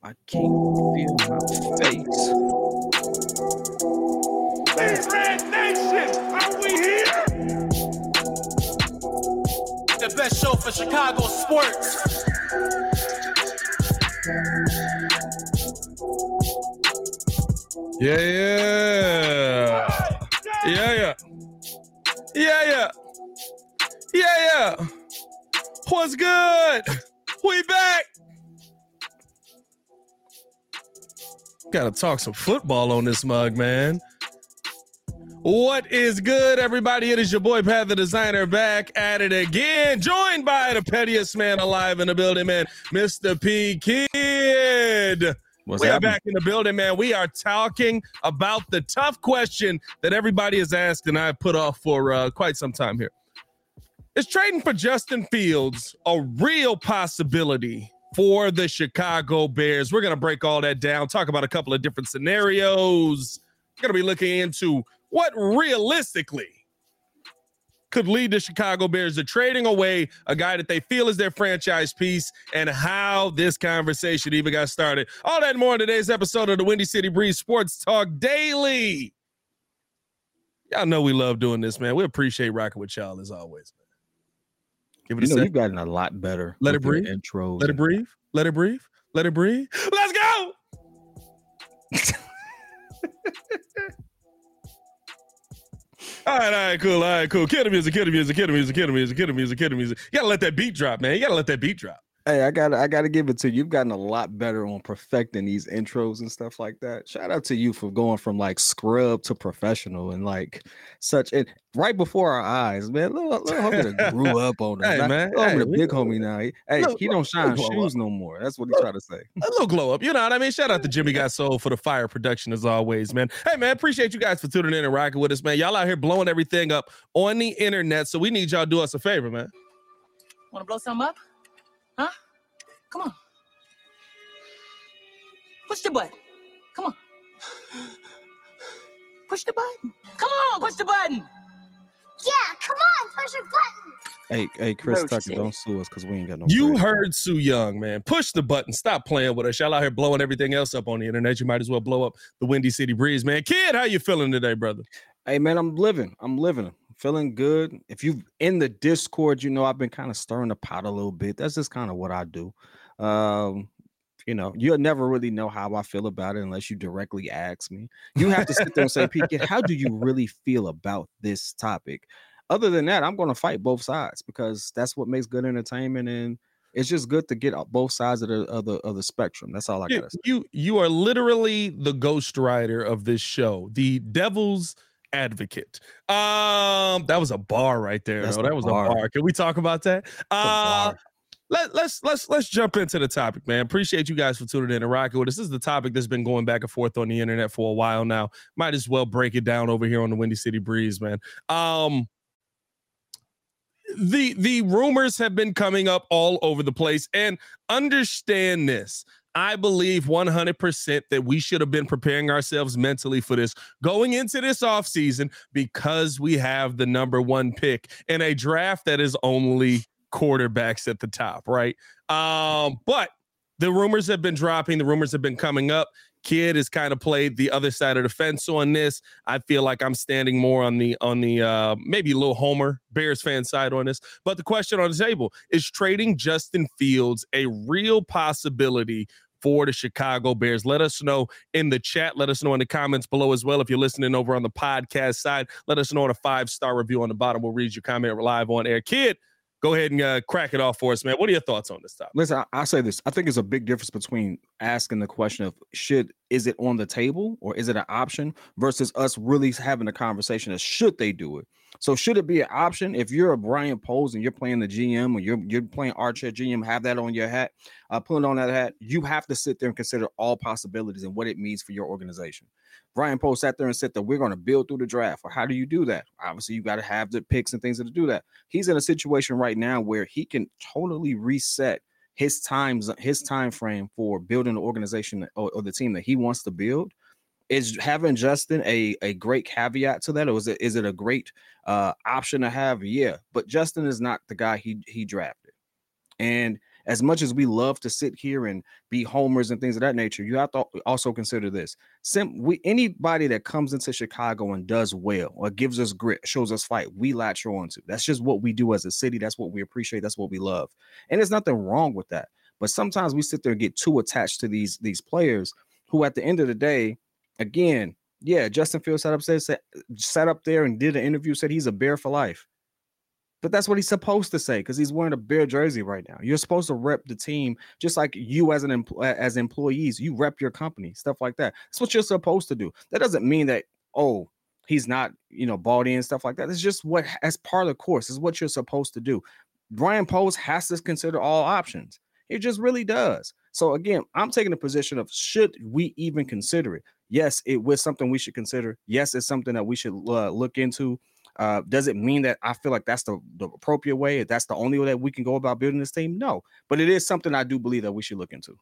I can't feel my face. Red Nation, are we here? The best show for Chicago sports. Yeah, yeah. Yeah, yeah. Yeah, yeah. Yeah, yeah. What's good? We back. Gotta talk some football on this mug, man. What is good, everybody? It is your boy Pat the Designer back at it again, joined by the pettiest man alive in the building, man, Mr. P Kid. What's we are happening? back in the building, man. We are talking about the tough question that everybody has asked, and I put off for uh, quite some time here. Is trading for Justin Fields a real possibility for the Chicago Bears? We're going to break all that down, talk about a couple of different scenarios. We're going to be looking into what realistically could lead the Chicago Bears to trading away a guy that they feel is their franchise piece and how this conversation even got started. All that more in today's episode of the Windy City Breeze Sports Talk Daily. Y'all know we love doing this, man. We appreciate rocking with y'all as always. Give it You a know, you've gotten a lot better. Let it breathe. Intro. Let it breathe. Let it breathe. Let it breathe. Let's go. all right, all right, cool, all right, cool. Kill the music, kill the music, kill the music, kill the music, kill the music, kill the music. You gotta let that beat drop, man. You gotta let that beat drop. Hey, I got to I got to give it to you. You've gotten a lot better on perfecting these intros and stuff like that. Shout out to you for going from like scrub to professional and like such and right before our eyes, man. Little, little homie that grew up on us. Hey, Not- man, little homie hey, the we- big homie now. He- Hey, Look, he don't shine look, shoes no more. That's what he's trying to say. A little glow up, you know what I mean? Shout out to Jimmy Got Soul for the fire production as always, man. Hey, man, appreciate you guys for tuning in and rocking with us, man. Y'all out here blowing everything up on the internet, so we need y'all to do us a favor, man. Want to blow something up? Huh? Come on. Push the button. Come on. Push the button. Come on, push the button. Yeah, come on, push a button. Hey, hey, Chris No Tucker, shit. don't sue us because we ain't got no. You bread. heard Sue Young, man. Push the button. Stop playing with us. Y'all out here blowing everything else up on the internet. You might as well blow up the Windy City Breeze, man. Kid, how you feeling today, brother? Hey man, I'm living. I'm living. Feeling good. If you in the Discord, you know I've been kind of stirring the pot a little bit. That's just kind of what I do. Um, you know, you'll never really know how I feel about it unless you directly ask me. You have to sit there and say, Pete, how do you really feel about this topic? Other than that, I'm going to fight both sides because that's what makes good entertainment, and it's just good to get out both sides of the of the, of the spectrum. That's all I gotta say. you you are literally the ghostwriter of this show, the devil's advocate. Um, that was a bar right there. That was bar. a bar. Can we talk about that? Uh let, let's let's let's jump into the topic, man. Appreciate you guys for tuning in and rocking with us. This is the topic that's been going back and forth on the internet for a while now. Might as well break it down over here on the Windy City Breeze, man. Um the the rumors have been coming up all over the place and understand this i believe 100% that we should have been preparing ourselves mentally for this going into this offseason because we have the number one pick in a draft that is only quarterbacks at the top right? Um but the rumors have been dropping the rumors have been coming up kid has kind of played the other side of the fence on this I feel like I'm standing more on the on the uh maybe a little Homer Bears fan side on this. But the question on the table is trading Justin Fields a real possibility for the Chicago Bears? Let us know in the chat. Let us know in the comments below as well. If you're listening over on the podcast side, let us know in a five star review on the bottom. We'll read your comment live on air. Kid, go ahead and uh, crack it off for us, man. What are your thoughts on this topic? Listen, I, I say this. I think it's a big difference between asking the question of should is it on the table or is it an option versus us really having a conversation of should they do it? So should it be an option if you're a Ryan Poles and you're playing the GM or you're you're playing Archer GM, have that on your hat, uh, put it on that hat. You have to sit there and consider all possibilities and what it means for your organization. Ryan Poles sat there and said that we're going to build through the draft. Or how do you do that? Obviously, you got to have the picks and things to do that. He's in a situation right now where he can totally reset his times his time frame for building the organization or, or, the team that he wants to build is having justin a, a great caveat to that or is it is it a great uh option to have? Yeah but justin is not the guy he he drafted. And as much as we love to sit here and be homers and things of that nature, you have to also consider this. Sim, we anybody that comes into Chicago and does well or gives us grit, shows us fight, we latch on to. That's just what we do as a city. That's what we appreciate. That's what we love. And there's nothing wrong with that. But sometimes we sit there and get too attached to these these players who, at the end of the day, again, yeah, Justin Fields sat up, said, sat up there and did an interview, said he's a bear for life. But that's what he's supposed to say because he's wearing a bear jersey right now. You're supposed to rep the team just like you as an empl- as employees. You rep your company, stuff like that. That's what you're supposed to do. That doesn't mean that oh he's not you know bought in stuff like that. It's just what as part of the course is what you're supposed to do. Ryan Poles has to consider all options. It just really does. So again, I'm taking the position of should we even consider it? Yes, it was something we should consider. Yes, it's something that we should uh, look into. Uh, does it mean that I feel like that's the, the appropriate way? That's the only way that we can go about building this team? No, but it is something I do believe that we should look into.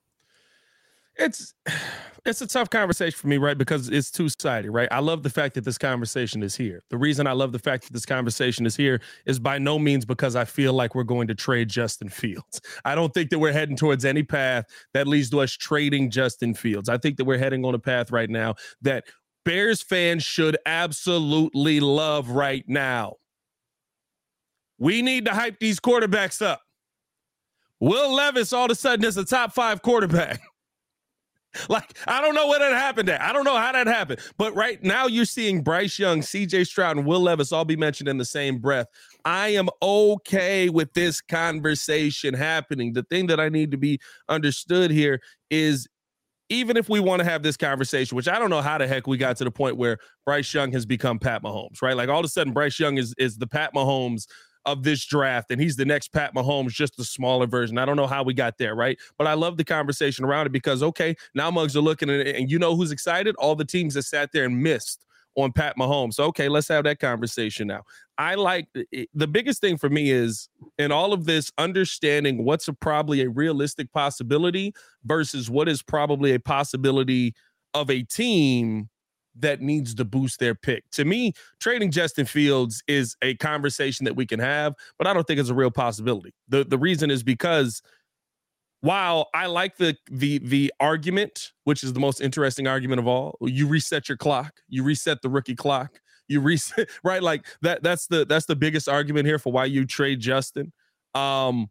It's it's a tough conversation for me, right? Because it's two sided, right? I love the fact that this conversation is here. The reason I love the fact that this conversation is here is by no means because I feel like we're going to trade Justin Fields. I don't think that we're heading towards any path that leads to us trading Justin Fields. I think that we're heading on a path right now that Bears fans should absolutely love right now. We need to hype these quarterbacks up. Will Levis all of a sudden is a top five quarterback. like, I don't know what that happened there. I don't know how that happened. But right now, you're seeing Bryce Young, CJ Stroud, and Will Levis all be mentioned in the same breath. I am okay with this conversation happening. The thing that I need to be understood here is even if we want to have this conversation, which I don't know how the heck we got to the point where Bryce Young has become Pat Mahomes, right? Like all of a sudden, Bryce Young is is the Pat Mahomes of this draft, and he's the next Pat Mahomes, just a smaller version. I don't know how we got there, right? But I love the conversation around it because okay, now mugs are looking at it, and you know who's excited? All the teams that sat there and missed on Pat Mahomes. So, okay, let's have that conversation now. I like the biggest thing for me is in all of this understanding what's a, probably a realistic possibility versus what is probably a possibility of a team that needs to boost their pick. To me, trading Justin Fields is a conversation that we can have, but I don't think it's a real possibility. The the reason is because while I like the the the argument, which is the most interesting argument of all, you reset your clock, you reset the rookie clock, you reset right like that. That's the that's the biggest argument here for why you trade Justin. Um,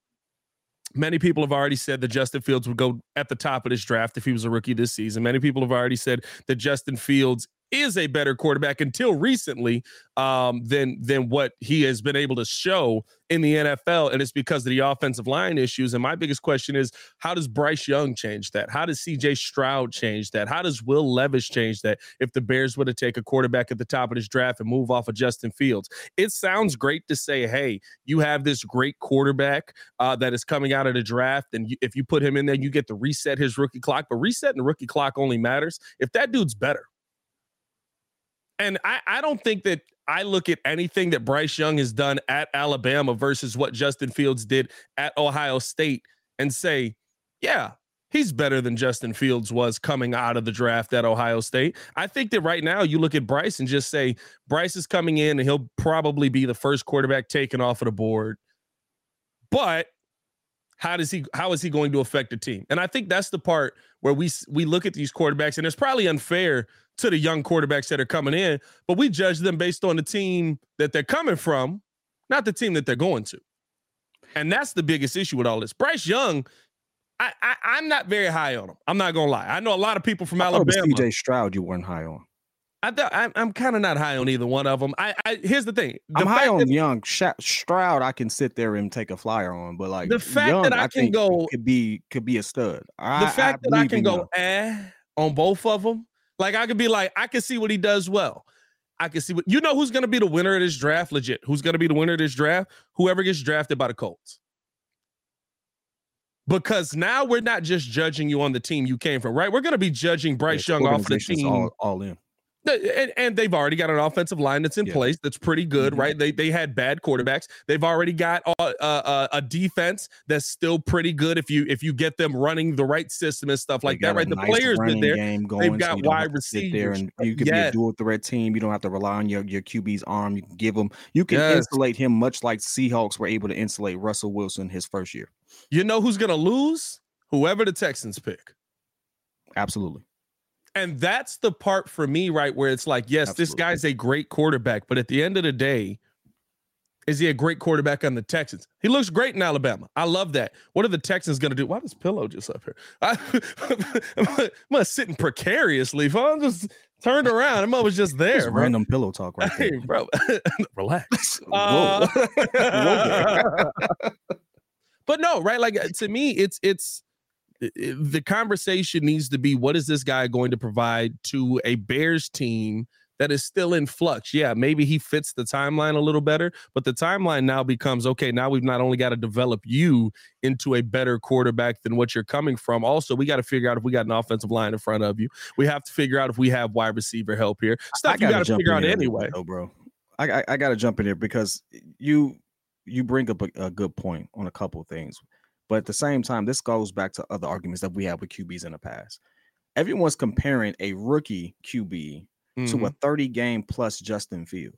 many people have already said that Justin Fields would go at the top of this draft if he was a rookie this season. Many people have already said that Justin Fields is a better quarterback until recently um, than than what he has been able to show in the NFL, and it's because of the offensive line issues. And my biggest question is, how does Bryce Young change that? How does C.J. Stroud change that? How does Will Levis change that? If the Bears were to take a quarterback at the top of this draft and move off of Justin Fields, it sounds great to say, hey, you have this great quarterback uh, that is coming out of the draft, and you, if you put him in there, you get to reset his rookie clock. But resetting the rookie clock only matters if that dude's better. And I, I don't think that I look at anything that Bryce Young has done at Alabama versus what Justin Fields did at Ohio State and say, yeah, he's better than Justin Fields was coming out of the draft at Ohio State. I think that right now you look at Bryce and just say, Bryce is coming in and he'll probably be the first quarterback taken off of the board. But how does he how is he going to affect the team? And I think that's the part where we we look at these quarterbacks and it's probably unfair to the young quarterbacks that are coming in, but we judge them based on the team that they're coming from, not the team that they're going to. And that's the biggest issue with all this. Bryce Young, I, I am not very high on him. I'm not gonna lie. I know a lot of people from I Alabama. CJ Stroud, you weren't high on. I th- I'm, I'm kind of not high on either one of them. I, I here's the thing. The I'm high on that, Young. Stroud, I can sit there and take a flyer on, but like the fact Young, that I, I can go could be could be a stud. I, the fact that I can go, eh, on both of them. Like I could be like, I can see what he does well. I can see what you know who's going to be the winner of this draft. Legit, who's going to be the winner of this draft? Whoever gets drafted by the Colts. Because now we're not just judging you on the team you came from, right? We're going to be judging Bryce Yeah, Young off the team. all, all in. And, and they've already got an offensive line that's in Yeah. place that's pretty good, Mhm. right? They they had bad quarterbacks. They've already got a, a, a defense that's still pretty good if you if you get them running the right system and stuff like that, right? a The nice players been there. Game going, so got don't wide sit there receivers. and you can be a dual threat team. You don't have to rely on your, your QB's arm. You can give him. You can Yes. insulate him much like Seahawks were able to insulate Russell Wilson his first year. You know who's gonna lose? Whoever the Texans pick. Absolutely. And that's the part for me, right? Where it's like, yes, this guy's a great quarterback, but at the end of the day, is he a great quarterback on the Texans? He looks great in Alabama. I love that. What are the Texans going to do? Why does Pillow just up here? I, I'm not sitting precariously. I'm just turned around, I'm always just there, Just random pillow talk right Hey, there. bro, relax. Uh, Whoa but no, right? Like uh, to me, it's it's the conversation needs to be what is this guy going to provide to a Bears team that is still in flux? Yeah, maybe he fits the timeline a little better, but the timeline now becomes okay. Now we've not only got to develop you into a better quarterback than what you're coming from. Also, we got to figure out if we got an offensive line in front of you. We have to figure out if we have wide receiver help here. Stuff you gotta got to figure out here a little anyway. though, bro. I, I I gotta jump in here because you you bring up a, a good point on a couple of things, but at the same time, this goes back to other arguments that we had with QBs in the past. Everyone's comparing a rookie QB to Mhm. a 30 game plus Justin Fields.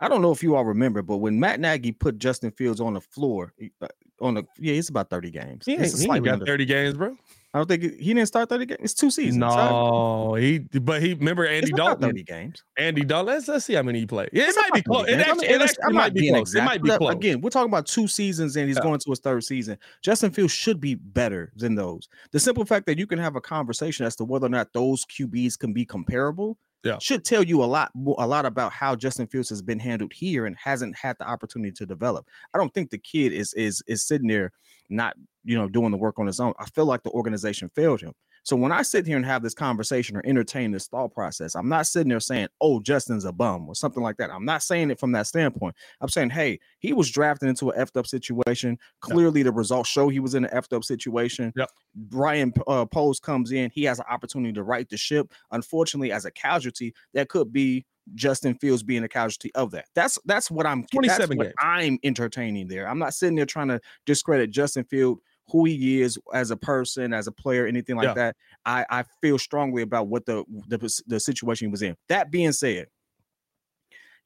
I don't know if you all remember, but when Matt Nagy put Justin Fields on the floor, uh, on the yeah, it's about 30 games. He It's ain't, he ain't got under- 30 games, bro. I don't think he he didn't start 30 games. It's two seasons. right? No, he but he remember Andy Dalton. 30 games. Andy Dalton. Let's let's see how many he played. Yeah, it It's might be close. It games. I actually, mean, it actually might be close. It might be close. Again, we're talking about two seasons and he's Yeah. going to his third season. Justin Fields should be better than those. The simple fact that you can have a conversation as to whether or not those QBs can be comparable Yeah. should tell you a lot a lot about how Justin Fields has been handled here and hasn't had the opportunity to develop. I don't think the kid is is is sitting there not you know doing the work on his own. I feel like the organization failed him. So when I sit here and have this conversation or entertain this thought process, I'm not sitting there saying, "Oh, Justin's a bum" or something like that. I'm not saying it from that standpoint. I'm saying, "Hey, he was drafted into an effed up situation. Clearly, the results show he was in an effed up situation." Yep. Brian uh, Pose comes in. He has an opportunity to right the ship. Unfortunately, as a casualty, that could be Justin Fields being a casualty of that. That's that's what I'm. That's 27 what. I'm entertaining there. I'm not sitting there trying to discredit Justin Field who he is as a person, as a player, anything like Yeah. that. I, I feel strongly about what the, the the situation he was in. That being said,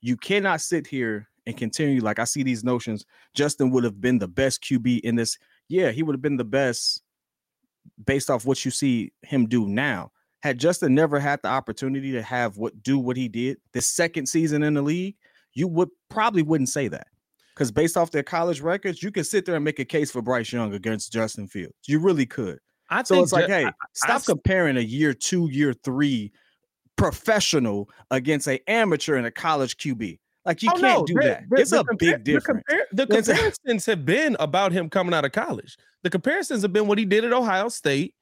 you cannot sit here and continue like I see these notions. Justin would have been the best QB in this. Yeah, he would have been the best based off what you see him do now. Had Justin never had the opportunity to have what do what he did the second season in the league, you would probably wouldn't say that. Because based off their college records, you can sit there and make a case for Bryce Young against Justin Fields. You really could. I So think it's like, Ju- hey, I stop s- comparing a year two, year three professional against an amateur and a college QB. Like you Oh, can't no, do the- that. the- it's the a compar- big difference. The, compar- the comparisons have been about him coming out of college. The comparisons have been what he did at Ohio State.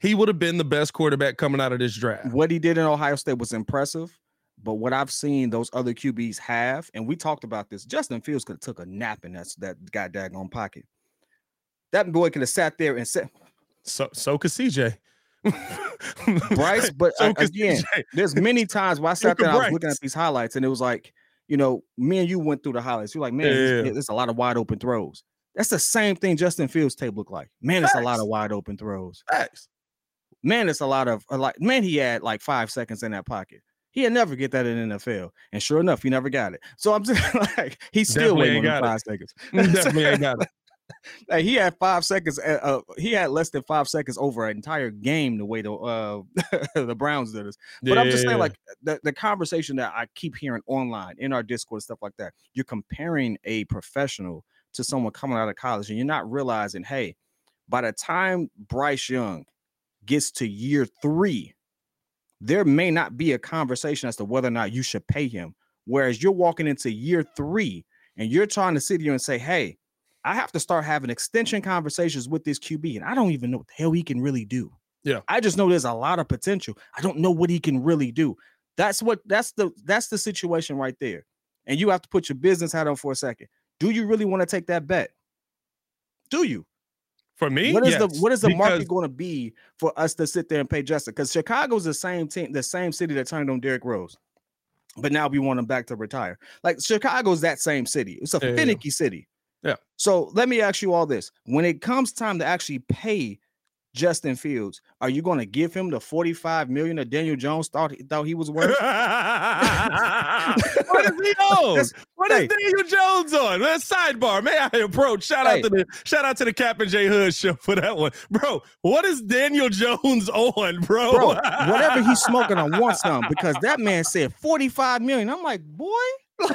He would have been the best quarterback coming out of this draft. What he did in Ohio State was impressive, but what I've seen those other QBs have, and we talked about this. Justin Fields could have took a nap in that that guy daggone pocket. That boy could have sat there and said, So so could CJ. Bryce, but so I- again, CJ. there's many times where I sat there I was looking at these highlights, and it was like, you know, me and you went through the highlights. You're like, man, Yeah. there's, there's a lot of wide open throws. That's the same thing Justin Fields tape looked like. Man, it's a lot of wide open throws. Facts. Man, it's a lot of uh, like. Man, he had like five seconds in that pocket. He'd never get that in NFL, and sure enough, he never got it. So I'm just like, he's still waiting ain't on got five seconds. Definitely ain't got it. Hey, he had five seconds. Uh, uh, he had less than five seconds over an entire game. The way the uh, the Browns did us. But I'm just saying, like the, the conversation that I keep hearing online in our Discord stuff like that. You're comparing a professional to someone coming out of college, and you're not realizing, hey, by the time Bryce Young gets to year three, there may not be a conversation as to whether or not you should pay him. Whereas you're walking into year three and you're trying to sit here and say, hey, I have to start having extension conversations with this QB, and I don't even know what the hell he can really do. Yeah. I just know there's a lot of potential. I don't know what he can really do. That's what that's the that's the situation right there. And you have to put your business hat on for a second. Do you really want to take that bet? Do you? For me, What is the what is the because- market going to be for us to sit there and pay Justin? Because Chicago's the same team, the same city that turned on Derrick Rose, but now we want him back to retire. Like Chicago's that same city. It's a yeah. finicky city. Yeah. So let me ask you all this: When it comes time to actually pay Justin Fields, are you going to give him the forty-five million that Daniel Jones thought he, thought he was worth? what is he on? That's- What is hey. Daniel Jones on? Man, sidebar. May I approach? Shout Hey. out to the shout out to the Cap and J Hood show for that one, bro. What is Daniel Jones on, bro? Bro, whatever he's smoking, I want some because that man said 45 million. I'm like, boy,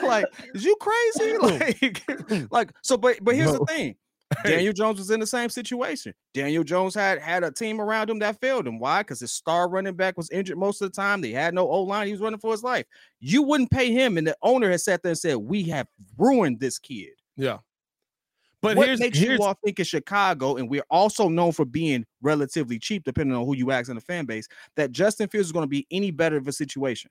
like, is you crazy? Like, like, so, but but here's the thing. Daniel Jones was in the same situation. Daniel Jones had had a team around him that failed him. Why? Because his star running back was injured most of the time. They had no O line. He was running for his life. You wouldn't pay him, and the owner has sat there and said, "We have ruined this kid." yeah. But what here's, makes here's you all think in Chicago, and we're also known for being relatively cheap, depending on who you ask in the fan base, that Justin Fields is going to be any better of a situation?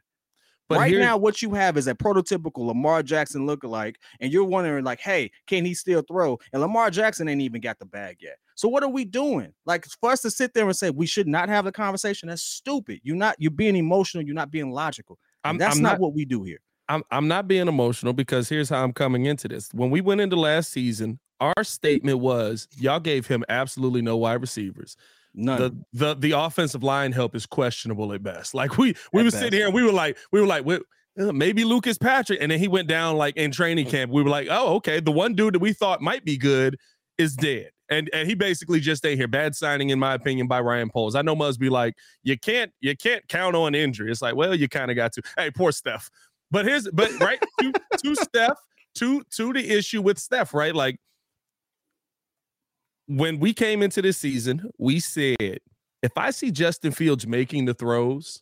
But right here's- now, what you have is a prototypical Lamar Jackson lookalike, and you're wondering, like, hey, can he still throw? And Lamar Jackson ain't even got the bag yet. So what are we doing? Like for us to sit there and say we should not have the conversation, that's stupid. You're not. You're being emotional. You're not being logical. I'm, that's I'm not, not what we do here. I'm I'm not being emotional because here's how I'm coming into this. When we went into last season, our statement was y'all gave him absolutely no wide receivers. None. The the the offensive line help is questionable at best. Like we we At were best. sitting here and we were like we were like "Well, uh, maybe Lucas Patrick, and then he went down like in training camp. We were like, oh okay, the one dude that we thought might be good is dead. And, and he basically just stayed here. Bad signing, in my opinion, by Ryan Poles. I know Must be like, you can't you can't count on injury. It's like, well, you kind of got to. Hey, poor Steph. But here's but right to, to Steph to to the issue with Steph, right? Like when we came into this season, we said if I see Justin Fields making the throws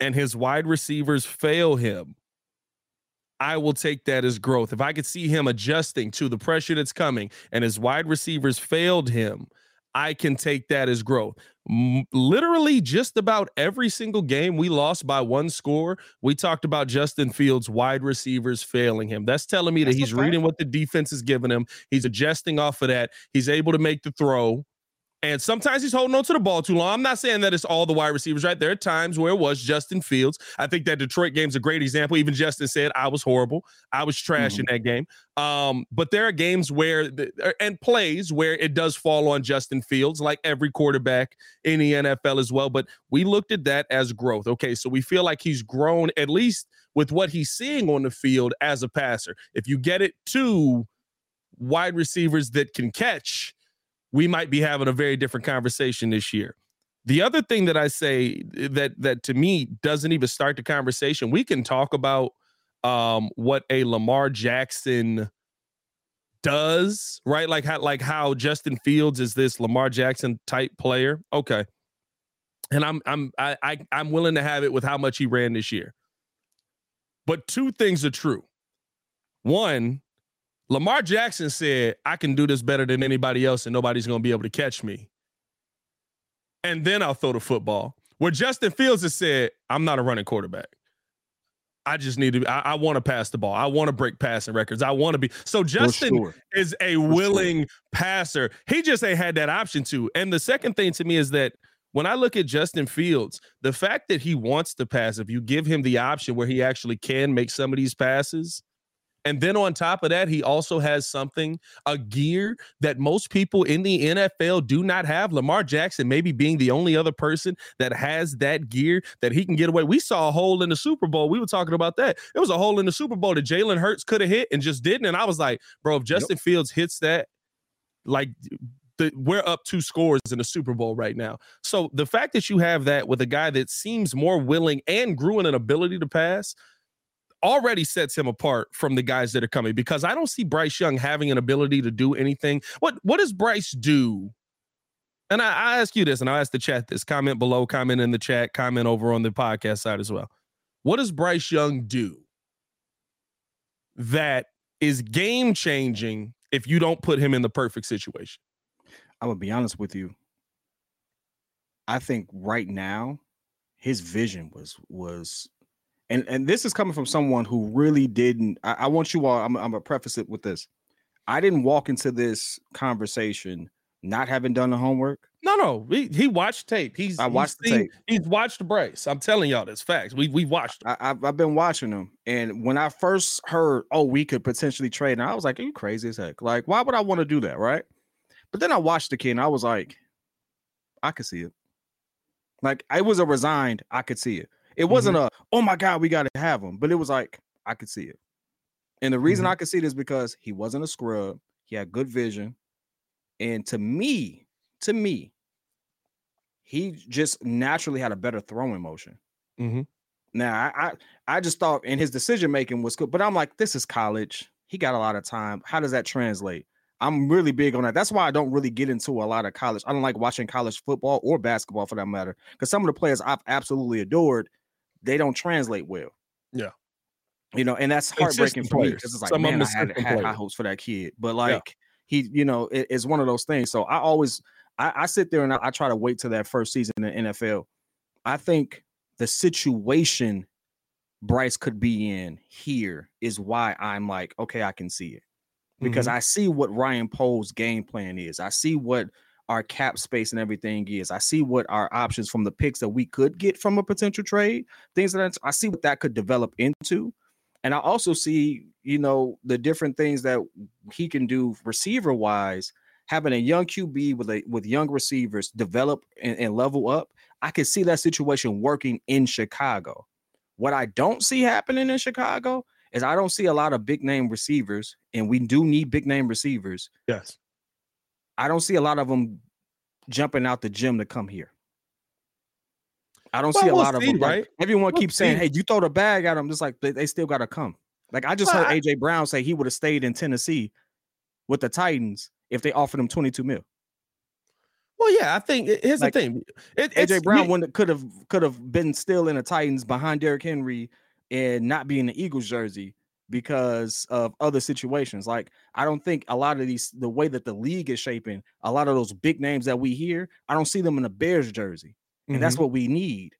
and his wide receivers fail him, I will take that as growth. If I could see him adjusting to the pressure that's coming and his wide receivers failed him, I can take that as growth. M- literally, just about every single game we lost by one score, we talked about Justin Fields' wide receivers failing him. That's telling me that That's a he's reading what the defense is giving him. He's adjusting off of that. He's able to make the throw. And sometimes he's holding on to the ball too long. I'm not saying that it's all the wide receivers, right? There are times where it was Justin Fields. I think that Detroit game's a great example. Even Justin said, I was horrible. I was trash in that game. Um, but there are games where the, er, and plays where it does fall on Justin Fields, like every quarterback in the NFL as well. But we looked at that as growth. Okay, so we feel like he's grown at least with what he's seeing on the field as a passer. If you get it to wide receivers that can catch, we might be having a very different conversation this year. The other thing that I say that that to me doesn't even start the conversation, we can talk about um what a Lamar Jackson does, right? Like how like how Justin Fields is this Lamar Jackson type player. Okay. And I'm I'm I, I I'm willing to have it with how much he ran this year. But two things are true. One, Lamar Jackson said, I can do this better than anybody else, and nobody's going to be able to catch me. And then I'll throw the football. Where Justin Fields has said, I'm not a running quarterback. I just need to, I, I want to pass the ball. I want to break passing records. I want to be. So Justin sure. is a willing passer. He just ain't had that option to. And the second thing to me is that when I look at Justin Fields, the fact that he wants to pass, if you give him the option where he actually can make some of these passes, and then on top of that, he also has something, a gear that most people in the NFL do not have. Lamar Jackson, maybe being the only other person that has that gear that he can get away. We saw a hole in the Super Bowl. We were talking about that. It was a hole in the Super Bowl that Jalen Hurts could have hit and just didn't. And I was like, bro, if Justin Fields hits that, like the, we're up two scores in the Super Bowl right now. So the fact that you have that with a guy that seems more willing and grew in an ability to pass already sets him apart from the guys that are coming because I don't see Bryce Young having an ability to do anything. What what does Bryce do? And I, I ask you this, and I'll ask the chat this. Comment below, comment in the chat, comment over on the podcast side as well. What does Bryce Young do that is game changing if you don't put him in the perfect situation? I'm gonna be honest with you. I think right now his vision was was and and this is coming from someone who really didn't I, I want you all I'm, I'm gonna preface it with this. I didn't walk into this conversation not having done the homework. No, no, he, he watched tape. He's I watched he's the seen- tape. He's watched Bryce. I'm telling y'all, this facts. We we watched. Him. I, I've, I've been watching them, and when I first heard, oh, we could potentially trade, and I was like, are you crazy as heck? Like, why would I want to do that, right? But then I watched the kid, and I was like, I could see it. Like, I was a resigned, I could see it. It wasn't a, oh my god, we got to have him, but it was like I could see it. And the reason I could see it is because he wasn't a scrub. He had good vision, and to me, to me, he just naturally had a better throwing motion. Mm-hmm. Now, I, I I just thought and his decision making was good, but I'm like, this is college. He got a lot of time. How does that translate? I'm really big on that. That's why I don't really get into a lot of college. I don't like watching college football or basketball for that matter, because some of the players I've absolutely adored, they don't translate well. Yeah. You know, and that's heartbreaking for me because it's like, Some man, I had, had high hopes for that kid, but like he, you know, it- it's one of those things. So I always, I, I sit there and I, I try to wait till that first season in the NFL. I think the situation Bryce could be in here is why I'm like, okay, I can see it because I see what Ryan Poles' game plan is. I see what our cap space and everything is. I see what our options from the picks that we could get from a potential trade, things that I see what that could develop into. And I also see, you know, the different things that he can do receiver wise, having a young QB with a with young receivers develop and, and level up. I can see that situation working in Chicago. What I don't see happening in Chicago is I don't see a lot of big name receivers, and we do need big name receivers. Yes. I don't see a lot of them jumping out the gym to come here. I don't Well, see a we'll lot of see, them. like, right? everyone We'll keeps saying, "Hey, you throw the bag at them," just like they, they still got to come. Like I just Well, heard I- AJ Brown say he would have stayed in Tennessee with the Titans if they offered him twenty two mil. Well, yeah, I think here's Like, the thing. It, it's- AJ Brown could have could have been still in the Titans behind Derrick Henry and not be in the Eagles jersey because of other situations. Like I don't think a lot of these the way that the league is shaping, a lot of those big names that we hear, I don't see them in a Bears jersey. And that's Mhm. what we need.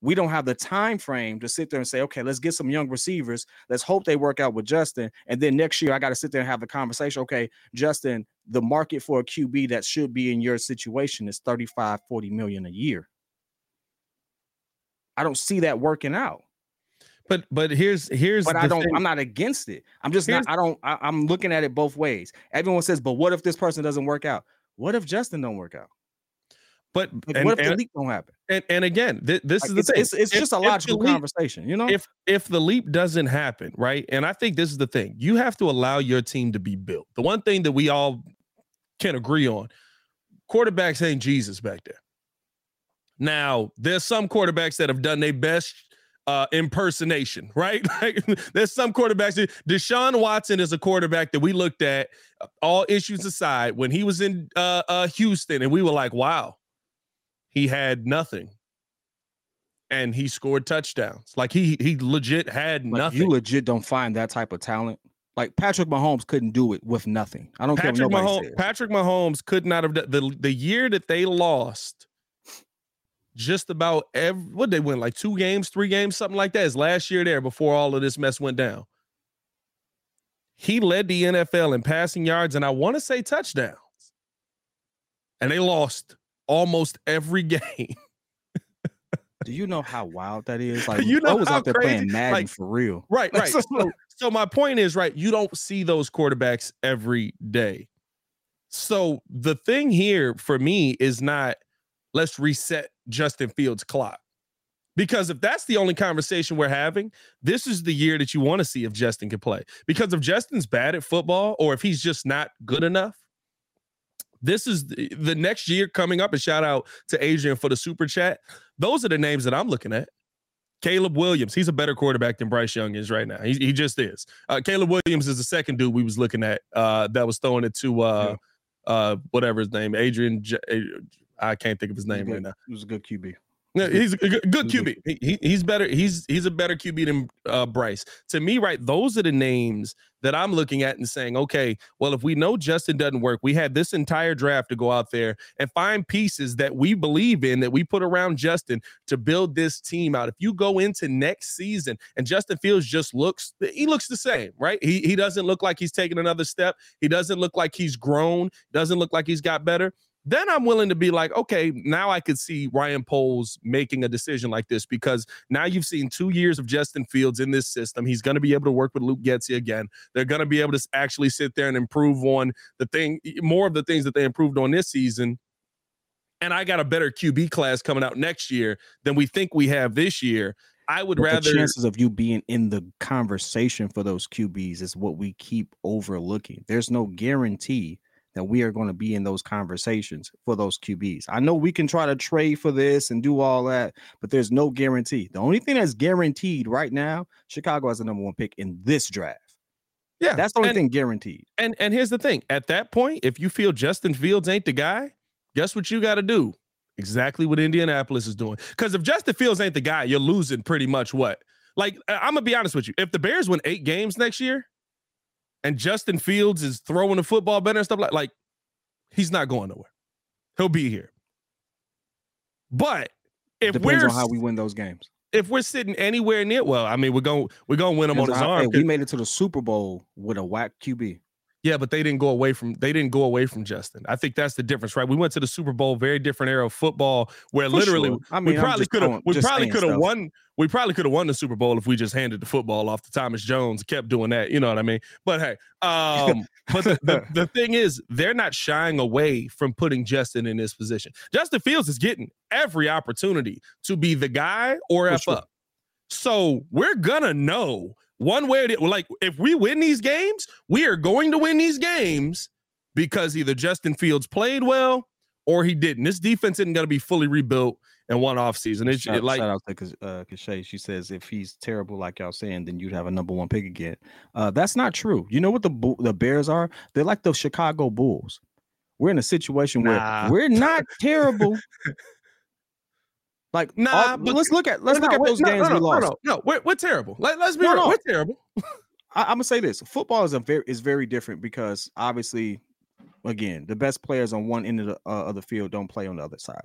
We don't have the time frame to sit there and say, okay, let's get some young receivers. Let's hope they work out with Justin. And then next year, I got to sit there and have a conversation. Okay, Justin, the market for a QB that should be in your situation is 35, 40 million a year. I don't see that working out. But but here's here's But the I don't, thing. I'm not against it. I'm just Here's- not, I don't, I, I'm looking at it both ways. Everyone says, but what if this person doesn't work out? What if Justin don't work out? but Like, and, what if the leap don't happen? and, and again, th- this Like, is the it's, thing. it's, it's If- just a logical leap- conversation, you know? if if the leap doesn't happen, right? And I think this is the thing. You have to allow your team to be built. The one thing that we all can agree on, quarterbacks ain't Jesus back there. Now, there's some quarterbacks that have done their best uh impersonation, right? Like there's some quarterbacks. that- Deshaun Watson is a quarterback that we looked at all issues aside when he was in uh uh Houston and we were like, wow, he had nothing. And he scored touchdowns. Like he he legit had Like, nothing. You legit don't find that type of talent. Like Patrick Mahomes couldn't do it with nothing. I don't Patrick care what nobody Mahomes, says. Patrick Mahomes could not have done the the year that they lost. Just about every what they win like two games, three games, something like that. Is last year there before all of this mess went down. He led the NFL in passing yards and I want to say touchdowns, and they lost almost every game. Do you know how wild that is? Like You know I was out there crazy- playing Madden like- for real. Right, right. So- so, so my point is, right, you don't see those quarterbacks every day. So the thing here for me is not let's reset Justin Fields' clock. Because if that's the only conversation we're having, this is the year that you want to see if Justin can play. Because if Justin's bad at football or if he's just not good enough, this is the, the next year coming up. And shout out to Adrian for the super chat. Those are the names that I'm looking at. Caleb Williams, he's a better quarterback than Bryce Young is right now. He, he just is. Uh, Caleb Williams is the second dude we was looking at uh, that was throwing it to uh, uh, whatever his name, Adrian. J- I can't think of his name a right now. It was a good QB. Yeah, he's a good, good QB. He, he, he's better. He's he's a better QB than uh, Bryce. To me, right, those are the names that I'm looking at and saying, okay, well, if we know Justin doesn't work, we had this entire draft to go out there and find pieces that we believe in that we put around Justin to build this team out. If you go into next season and Justin Fields just looks, he looks the same, right? He he doesn't look like he's taken another step. He doesn't look like he's grown. Doesn't look like he's got better then I'm willing to be like, okay, now I could see Ryan Poles making a decision like this because now you've seen two years of Justin Fields in this system. He's going to be able to work with Luke Getsy again. They're going to be able to actually sit there and improve on the thing, more of the things that they improved on this season. And I got a better QB class coming out next year than we think we have this year. I would but rather the chances of you being in the conversation for those QBs is what we keep overlooking. There's no guarantee that we are going to be in those conversations for those QBs. I know we can try to trade for this and do all that, but there's no guarantee. The only thing that's guaranteed right now, Chicago has the number one pick in this draft. Yeah, that's the only and, thing guaranteed. And and here's the thing: at that point, if you feel Justin Fields ain't the guy, guess what you got to do? Exactly what Indianapolis is doing. Because if Justin Fields ain't the guy, you're losing pretty much what. Like I'm gonna be honest with you. If the Bears win eight games next year, and Justin Fields is throwing the football better and stuff like like he's not going nowhere. He'll be here. But if Depends we're on how we win those games. If we're sitting anywhere near, well, I mean, we're going we're going to win them on his how, arm. Hey, we made it to the Super Bowl with a whack QB. Yeah, but they didn't go away from they didn't go away from Justin. I think that's the difference, right? We went to the Super Bowl, very different era of football, where For literally sure. I mean, we probably could have we probably could have won we probably could have won the Super Bowl if we just handed the football off to Thomas Jones, kept doing that. You know what I mean? But hey, um, but the, the, the thing is, they're not shying away from putting Justin in this position. Justin Fields is getting every opportunity to be the guy or For F sure. up. So we're gonna know one way or the like if we win these games, we are going to win these games because either Justin Fields played well or he didn't. This defense isn't gonna be fully rebuilt in one offseason. It's Shout, it, like shout out to uh, Kashay. She says if he's terrible, like y'all saying, then you'd have a number one pick again. Uh, that's not true. You know what the the Bears are? They're like the Chicago Bulls. We're in a situation Nah. where we're not terrible. Like, Nah, all- but- let's look at let's No, look at those no, games no, we lost. No, no, we're, we're terrible. Let, us be real. We're terrible. I, I'm gonna say this: football is a very is very different because obviously, again, the best players on one end of the uh, of the field don't play on the other side.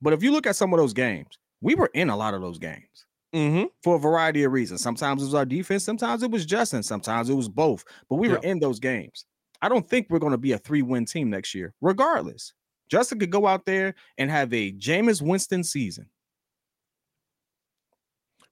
But if you look at some of those games, we were in a lot of those games Mm-hmm. for a variety of reasons. Sometimes it was our defense, sometimes it was Justin, sometimes it was both. But we were in those games. I don't think we're going to be a three win team next year, regardless. Justin could go out there and have a Jameis Winston season.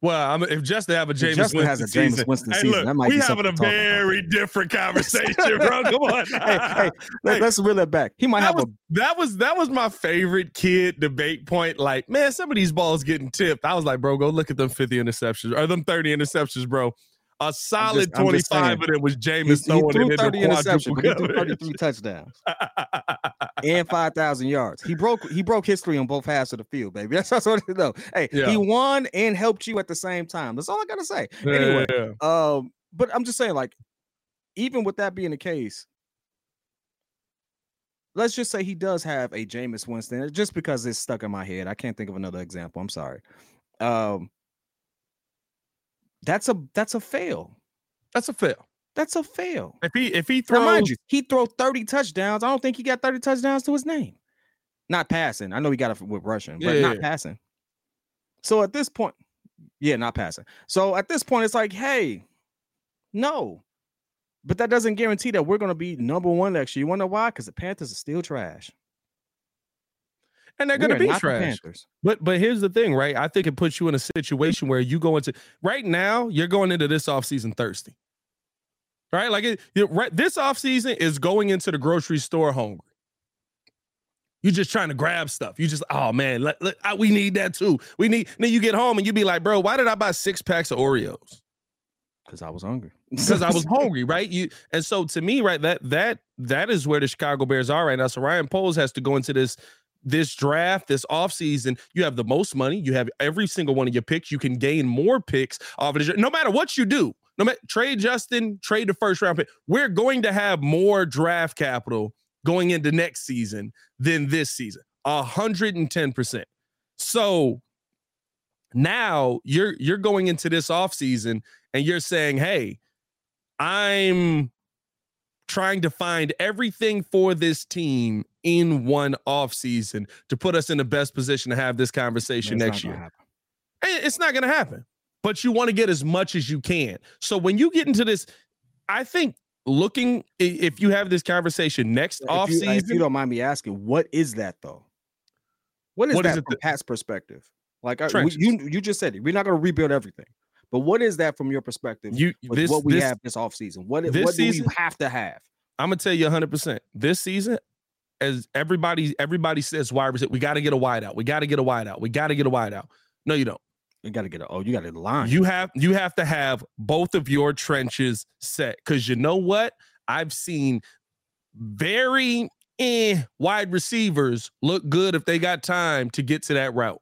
Well, I mean, if Justin have a James Justin Winston has a Jameis season, Winston hey, season, look, that might we be having a talk about. very different conversation, bro. Come on, hey, hey, let, us reel it back. He might that have was, a that was that was my favorite kid debate point. Like, man, some of these balls getting tipped. I was like, bro, go look at them 50 interceptions or them 30 interceptions, bro. A solid just 25 saying. of it was he, Jameis he throwing threw it 30 into interceptions, but he threw 33 touchdowns and 5,000 yards. He broke he broke history on both halves of the field, baby. That's, what I know. Hey, Yeah. he won and helped you at the same time. That's all I gotta say. Anyway, Yeah. um, but I'm just saying, like, even with that being the case, let's just say he does have a Jameis Winston, just because it's stuck in my head. I can't think of another example. I'm sorry. Um, that's a that's a fail. That's a fail. That's a fail. If he if he Now, throws mind you, he throw 30 touchdowns. I don't think he got 30 touchdowns to his name. Not passing. I know he got it with rushing, but Yeah, not yeah. passing. So at this point, yeah, not passing. So at this point, it's like, hey, no. But that doesn't guarantee that we're going to be number one next year. You wonder why? Because the Panthers are still trash. and they're gonna be trash. But but here's the thing, right? I think it puts you in a situation where you go into right now, you're going into this offseason thirsty. Right? Like it, you- right this offseason is going into the grocery store hungry. You're just trying to grab stuff. You just, oh man, let, let- I- we need that too. We need. Then you get home and you be like, bro, why did I buy six packs of Oreos? Because I was hungry. because I was hungry, right? You and so to me, right, that that that is where the Chicago Bears are right now. So Ryan Poles has to go into this this draft, this offseason. You have the most money. You have every single one of your picks. You can gain more picks off of it. No matter what you do, no matter trade Justin, trade the first round pick. We're going to have more draft capital going into next season than this season. A hundred and ten percent. So now you're you're going into this offseason and you're saying, "Hey, I'm trying to find everything for this team in one offseason to put us in the best position to have this conversation That's next year." It's not going to happen. But you want to get as much as you can. So when you get into this, I think looking if you have this conversation next If you, if you don't mind me asking, what is that though? What is What is that it from that- Pat's perspective? Like I, we, you, you just said it. We're not going to rebuild everything, but what is that from your perspective? you with this what we this have this offseason? What, this what do season- we have to have? I'm gonna tell you 100. percent This season, as everybody everybody says, wide receiver, we got to get a wide out. We got to get a wide out. We got to get a wide out. No, you don't. You got to get a, oh, you got to line. You have you have to have both of your trenches set because you know what? I've seen very eh, wide receivers look good if they got time to get to that route.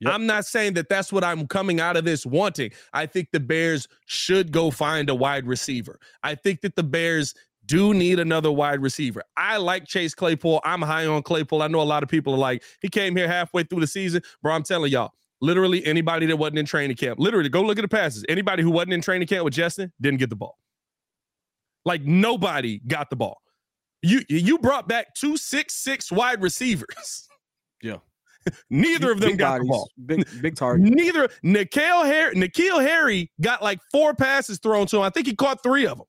Yep. I'm not saying that that's what I'm coming out of this wanting. I think the Bears should go find a wide receiver. I think that the Bears do need another wide receiver. I like Chase Claypool. I'm high on Claypool. I know a lot of people are like, he came here halfway through the season. Bro, I'm telling y'all, literally anybody that wasn't in training camp, literally go look at the passes. Anybody who wasn't in training camp with Justin didn't get the ball. Like nobody got the ball. You you brought back two six six wide receivers. Yeah. Neither of them Big got bodies, the ball. Big, big target. Neither N'Keal Harry, N'Keal Harry got like four passes thrown to him. I think he caught three of them.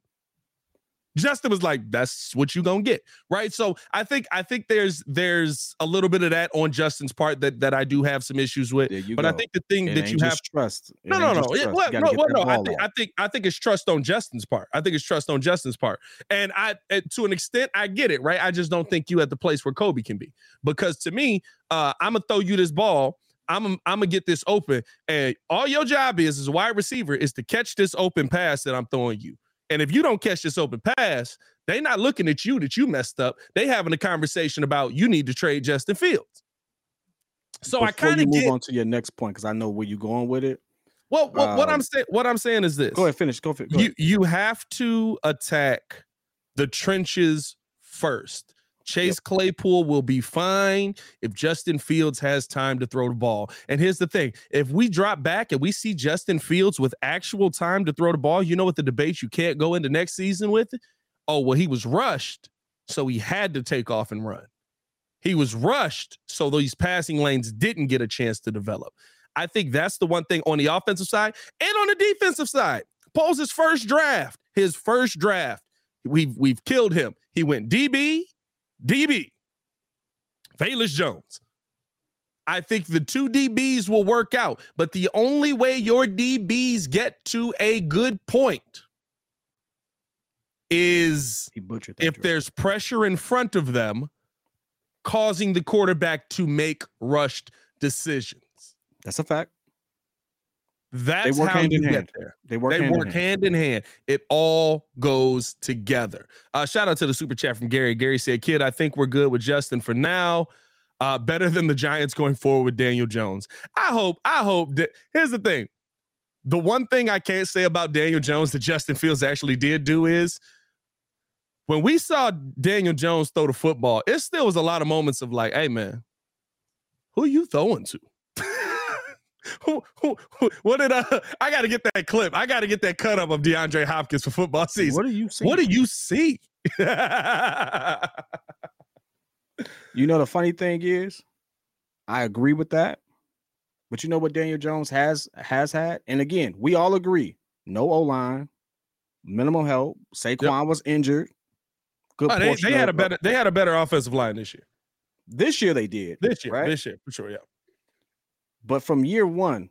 Justin was like, "That's what you gonna get, right?" So I think I think there's there's a little bit of that on Justin's part that that I do have some issues with. But I think the thing It that you have trust. It no, no, no. trust. well, no, well, no. I think. I think I think it's trust on Justin's part. I think it's trust on Justin's part, and I, to an extent, I get it. Right. I just don't think you at the place where Kobe can be, because to me, uh, I'm gonna throw you this ball. I'm I'm gonna get this open, and all your job is as a wide receiver is to catch this open pass that I'm throwing you. And if you don't catch this open pass, they're not looking at you that you messed up. They having a conversation about you need to trade Justin Fields. So I Before kind of move get on to your next point because I know where you're going with it. well. What, what I'm um, saying, what I'm saying is this: Go ahead, finish. Go, go you you have to attack the trenches first. Chase Claypool will be fine if Justin Fields has time to throw the ball. And here's the thing: if we drop back and we see Justin Fields with actual time to throw the ball, you know what the debate you can't go into next season with? Oh, well, he was rushed, so he had to take off and run. He was rushed, so these passing lanes didn't get a chance to develop. I think that's the one thing on the offensive side and on the defensive side. Poles' his first draft. His first draft. We've we've killed him. He went DB, DB. Velus Jones. I think the two DBs will work out, but the only way your DBs get to a good point is He butchered that. if there's pressure in front of them, causing the quarterback to make rushed decisions. That's a fact. That's work how hand you in get hand. there. They work. they hand in hand. hand in hand. It all goes together. Uh, shout out to the super chat from Gary. Gary said, "Kid, I think we're good with Justin for now. Uh, better than the Giants going forward with Daniel Jones. I hope. I hope that. Here's the thing: the one thing I can't say about Daniel Jones that Justin Fields actually did do is." When we saw Daniel Jones throw the football, it still was a lot of moments of like, "Hey, man, who you throwing to?" Who, who, who, what did I? I got to get that clip. I got to get that cut up of DeAndre Hopkins for football season. What do you see? What do you see? You know the funny thing is, I agree with that. But you know what Daniel Jones has has had, and again, we all agree: no O line, minimal help. Saquon was injured. Good. Oh, they, they had a better they had a better offensive line this year. This year they did. This year, Right. this year for sure. Yeah. But from year one,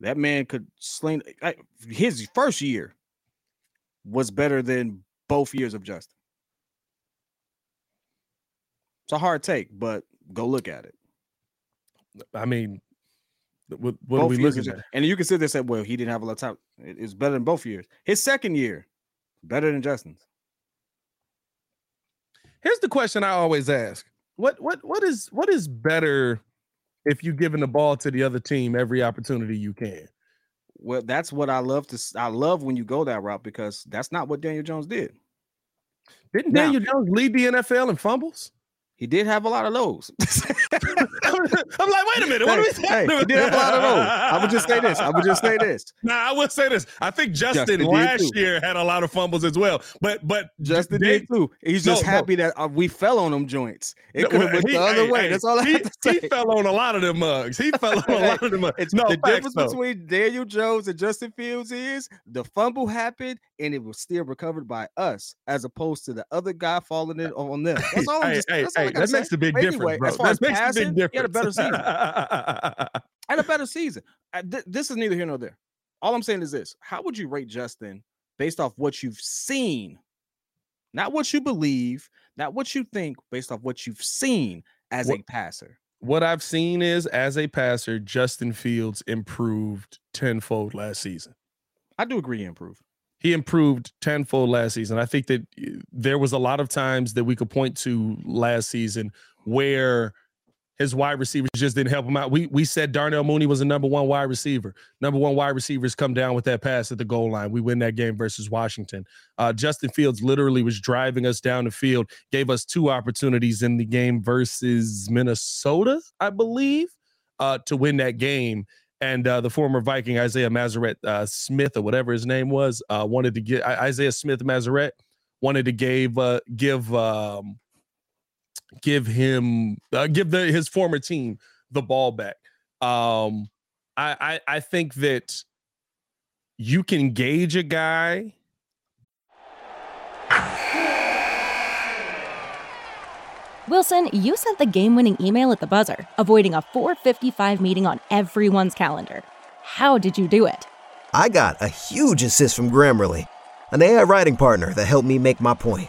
that man could sling. I- His first year was better than both years of Justin. It's a hard take, but go look at it. I mean, what, what are we looking at? And you can sit there and say, well, he didn't have a lot of time. It- It's better than both years. His second year, better than Justin's. Here's the question I always ask: What what what is what is better if you're giving the ball to the other team every opportunity you can? Well, that's what I love to. I love when you go that route because that's not what Daniel Jones did. Didn't Now- Daniel Jones lead the NFL in fumbles? He did have a lot of those. I'm like, wait a minute. What are we Hey, hey, he did have a those. I would just say this. I would just say this. Nah, I will say this. I think Justin, Justin last year had a lot of fumbles as well. But but Justin they- did too. He's just no. happy that uh, we fell on them joints. It No, could have well, went he- the other hey, way. hey, That's all I he, have to say. He fell on a lot of them mugs. He fell on a lot of them mugs. It's no, the facts, difference though. between Daniel Jones and Justin Fields is the fumble happened and it was still recovered by us, as opposed to the other guy falling it on them. That's all. I'm Hey, just, hey, hey, that makes a big But difference, bro. As far as that makes passing, a big difference. Better season. had a better season. This is neither here nor there. All I'm saying is this: How would you rate Justin based off what you've seen, not what you believe, not what you think, based off what you've seen as What- a passer? what I've seen is as a passer, Justin Fields improved tenfold last season. I do agree, he improved. He improved tenfold last season. I think that uh, there was a lot of times that we could point to last season where his wide receivers just didn't help him out. We we said Darnell Mooney was a number one wide receiver. Number one wide receivers come down with that pass at the goal line. We win that game versus Washington. Uh, Justin Fields literally was driving us down the field, gave us two opportunities in the game versus Minnesota, I believe, uh, to win that game. And uh, the former Viking Isaiah Mazaret uh, Smith or whatever his name was uh, wanted to get Isaiah Smith Mazaret wanted to give uh, give um, give him uh, give the his former team the ball back. Um, I, I I think that you can gauge a guy. Wilson, you sent the game winning email at the buzzer, avoiding a 455 meeting on everyone's calendar. How did you do it? I got a huge assist from Grammarly, an AI writing partner that helped me make my point.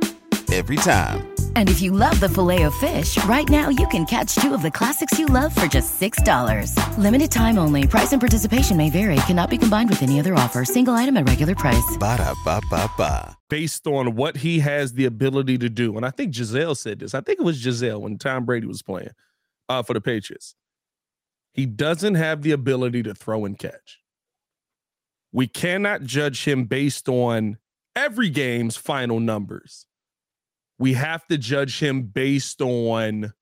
Every time. And if you love the filet of fish, right now you can catch two of the classics you love for just $6. Limited time only. Price and participation may vary. Cannot be combined with any other offer. Single item at regular price. Ba-da-ba-ba-ba. based on what he has the ability to do. And I think Giselle said this. I think it was Giselle when Tom Brady was playing uh, for the Patriots. He doesn't have the ability to throw and catch. We cannot judge him based on every game's final numbers. We have to judge him based on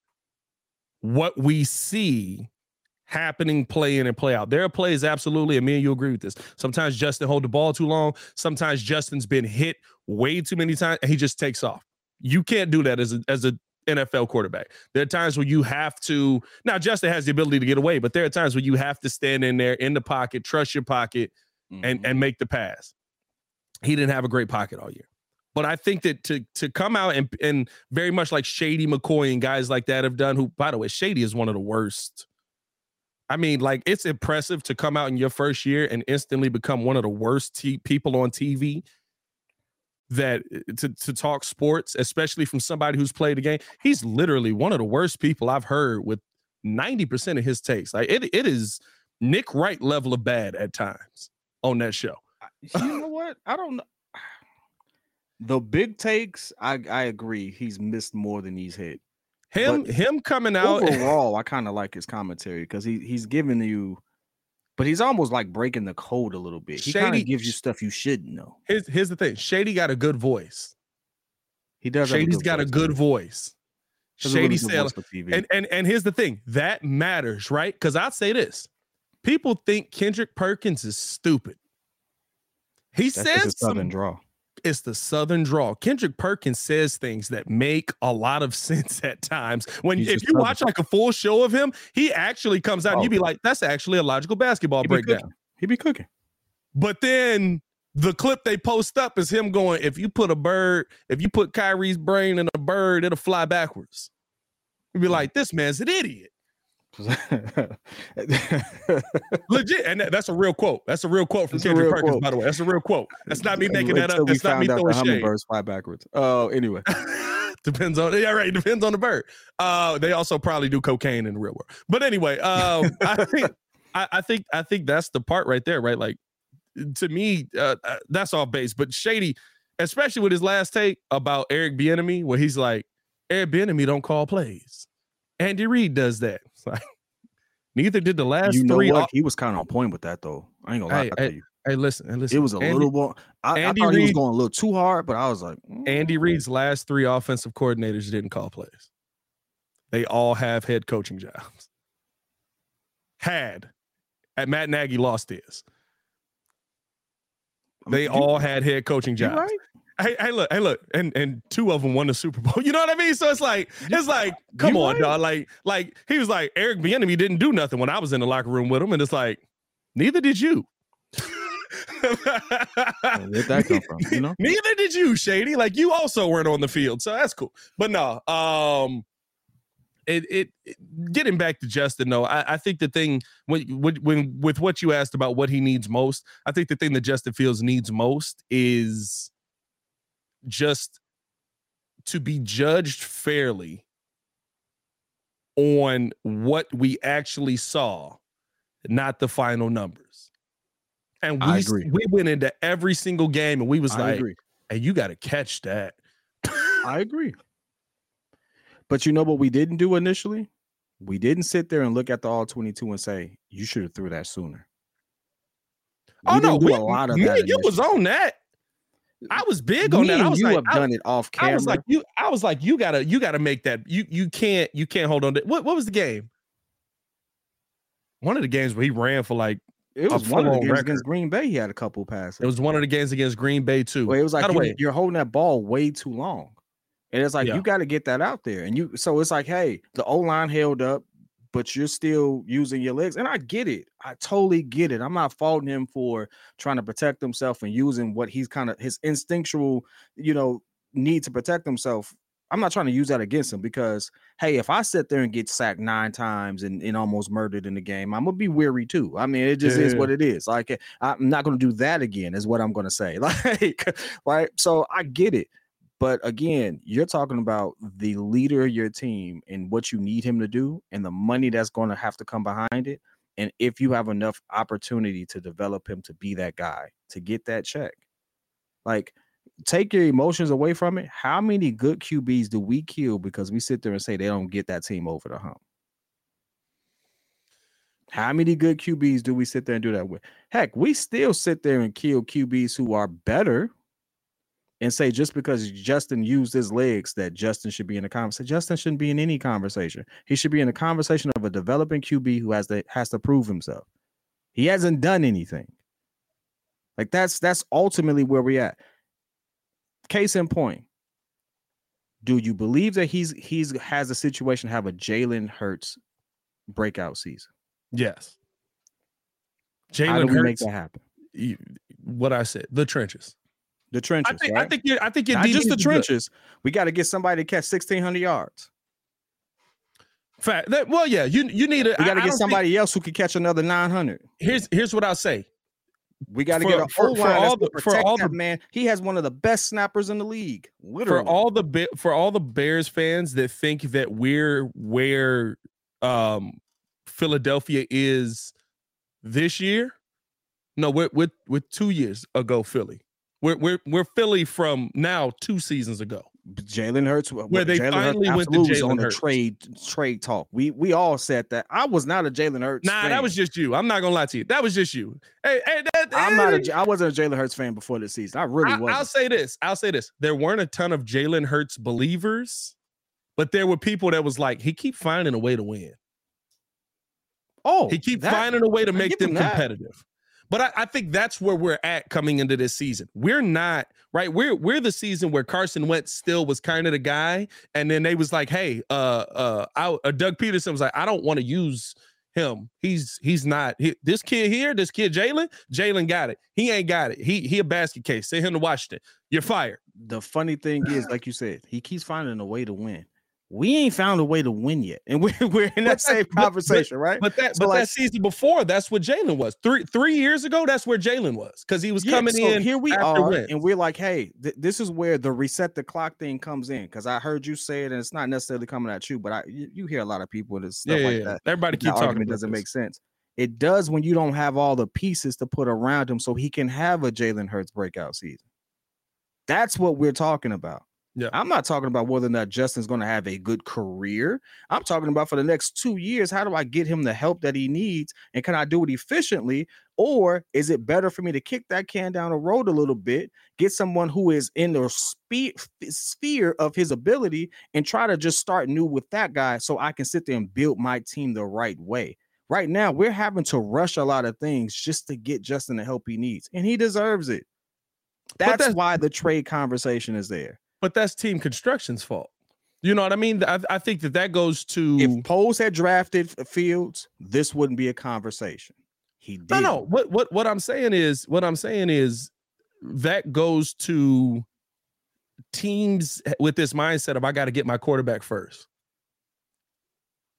what we see happening play in and play out. There are plays, absolutely, and me and you agree with this. Sometimes Justin hold the ball too long. Sometimes Justin's been hit way too many times and he just takes off. You can't do that as a as a NFL quarterback. There are times where you have to now Justin has the ability to get away, but there are times where you have to stand in there in the pocket, trust your pocket, and mm-hmm. and make the pass. He didn't have a great pocket all year. But I think that to to come out and and very much like Shady McCoy and guys like that have done, who by the way, Shady is one of the worst. I mean, like it's impressive to come out in your first year and instantly become one of the worst t- people on TV. That uh, to to talk sports, especially from somebody who's played the game, he's literally one of the worst people I've heard with ninety percent of his takes. Like it, it is Nick Wright level of bad at times on that show. you know what? I don't know. The big takes, I I agree. He's missed more than he's hit. Him But him coming out Overall, I kind of like his commentary because he he's giving you, but he's almost like breaking the code a little bit. He kind of gives you stuff you shouldn't know. Here's here's the thing. Shady got a good voice. He does. Shady's got a good man. voice. Has a really Shady said, voice and and and here's the thing that matters, right? Because I'll say this: people think Kendrick Perkins is stupid. He That's says a southern some, draw. It's the southern draw. Kendrick Perkins says things that make a lot of sense at times. When He's if you southern. watch like a full show of him, he actually comes out and you'd be like, that's actually a logical basketball He breakdown. cooking. He be cooking. But then the clip they post up is him going, if you put a bird, if you put Kyrie's brain in a bird, it'll fly backwards. You'd be Mm. like, this man's an idiot. Legit. And that- that's a real quote. That's a real quote from a Kendrick Perkins, quote. by the way. That's a real quote. That's not me making that up. That's not me throwing shade. hummingbirds fly backwards. Oh, anyway. depends on yeah right depends on the bird uh they also probably do cocaine in the real world but anyway um i think I, I think i think that's the part right there right like to me uh, uh, that's all base but shady especially with his last take about eric Bieniemy, where he's like eric Bieniemy don't call plays andy reid does that it's like neither did the last you know three what? He was kind of on point with that though. I ain't gonna lie Hey, to you. hey listen hey, listen It was a Andy- little more. I, I thought he was going a little too hard, but I was like, mm, Andy Reid's last three offensive coordinators didn't call plays. They all have head coaching jobs. Had. At Matt Nagy lost his. I mean, They you- all had head coaching jobs. right. Hey, hey, look, hey, look, and and two of them won the Super Bowl. You know what I mean? So it's like, it's like, come you on, right. dog. Like, like he was like, Eric Bieniemy didn't do nothing when I was in the locker room with him, and it's like, neither did you. Where'd that come from? You know? Neither did you, Shady. Like you also weren't on the field, so that's cool. But no, um, it it, it- getting back to Justin though, I, I think the thing when, when when with what you asked about what he needs most, I think the thing that Justin Fields needs most is just to be judged fairly on what we actually saw, not the final numbers. And we I s- agree. we went into every single game and we was I like, agree. hey, you got to catch that. I agree. But you know what we didn't do initially? We didn't sit there and look at the all 22 and say, you should have threw that sooner. oh We no, didn't do we, a lot of me that you was on that. I was big on Me that. I was you like, have I, done it off camera. I was like, you. I was like, you gotta, you gotta make that. You, you can't, you can't hold on to. What, what was the game? One of the games where he ran for like. it was one of the games record. against Green Bay. He had a couple passes. It was one of the games against Green Bay too. Well, it was like you, you're holding that ball way too long. And it's like Yeah. you got to get that out there. And you so it's like, hey, the O line held up, but you're still using your legs. And I get it. I totally get it. I'm not faulting him for trying to protect himself and using what he's kind of his instinctual, you know, need to protect himself. I'm not trying to use that against him because hey, if I sit there and get sacked nine times and, and almost murdered in the game, I'm gonna be weary too. I mean, it just is what it is. Like I'm not gonna do that again, is what I'm gonna say. Like, right? So I get it. But again, you're talking about the leader of your team and what you need him to do and the money that's going to have to come behind it. And if you have enough opportunity to develop him to be that guy, to get that check, like take your emotions away from it. How many good QBs do we kill because we sit there and say they don't get that team over the hump? How many good QBs do we sit there and do that with? Heck, we still sit there and kill QBs who are better and say just because Justin used his legs that Justin should be in a conversation. Justin shouldn't be in any conversation. He should be in a conversation of a developing QB who has to has to prove himself. He hasn't done anything. Like that's that's ultimately where we're at. Case in point. Do you believe that he's he's has a situation to have a Jalen Hurts breakout season? yes. Jalen we make Hurts. that happen? you- What I said, the trenches. The trenches, I think. right? I think. I think. Not just the is good. trenches. We got to get somebody to catch 1600 yards. Fact. That, well, yeah. You you need a. We got to get don't think- somebody else who can catch another 900. here's here's what I'll say. We got to get a for- whole for line all the- for all the- man. He has one of the best snappers in the league. Literally. for all the for all the Bears fans that think that we're where um Philadelphia is this year, no, we're we're, we're two years ago Philly. We're we're we're Philly from now two seasons ago. Jalen Hurts, uh, Where they Jalen finally Hurts went to was Jalen on the Hurts. trade trade talk. We we all said that. I was not a Jalen Hurts. Nah, fan. that was just you. I'm not gonna lie to you. That was just you. Hey, hey, that, I'm not. hey, A, I wasn't a Jalen Hurts fan before this season. I really wasn't. I'll say this. I'll say this. There weren't a ton of Jalen Hurts believers, but there were people that was like, he keep finding a way to win. oh, He keep that- finding a way to make them competitive. that. But I, I think that's where we're at coming into this season. We're not right? We're we're the season where Carson Wentz still was kind of the guy, and then they was like, hey, uh, uh, I, uh Doug Pederson was like, I don't want to use him. He's he's not he, this kid here. This kid Jalen, Jalen got it. He ain't got it. He he a basket case. Send him to Washington. You're fired. The funny thing is, like you said, he keeps finding a way to win we ain't found a way to win yet, and we're we're in that same conversation, but, right? But that so but like, that season before, that's what Jalen was. Three three years ago, that's where Jalen was because he was yeah, coming so in. Here we are, wins. and we're like, hey, th- this is where the reset the clock thing comes in because I heard you say it, and it's not necessarily coming at you, but I you, you hear a lot of people and stuff yeah, like yeah. that. Everybody That keep talking. It doesn't this. make sense. It does when you don't have all the pieces to put around him, so he can have a Jalen Hurts breakout season. That's what we're talking about. Yeah. I'm not talking about whether or not Justin's going to have a good career. I'm talking about for the next two years, how do I get him the help that he needs? And can I do it efficiently? Or is it better for me to kick that can down the road a little bit, get someone who is in the spe- sphere of his ability, and try to just start new with that guy so I can sit there and build my team the right way? Right now, we're having to rush a lot of things just to get Justin the help he needs, and he deserves it. That's, that's- why the trade conversation is there. But that's team construction's fault. You know what I mean? I, I think that that goes to If Poles had drafted Fields, this wouldn't be a conversation. He did. no, no. What what what I'm saying is what I'm saying is that goes to teams with this mindset of I got to get my quarterback first.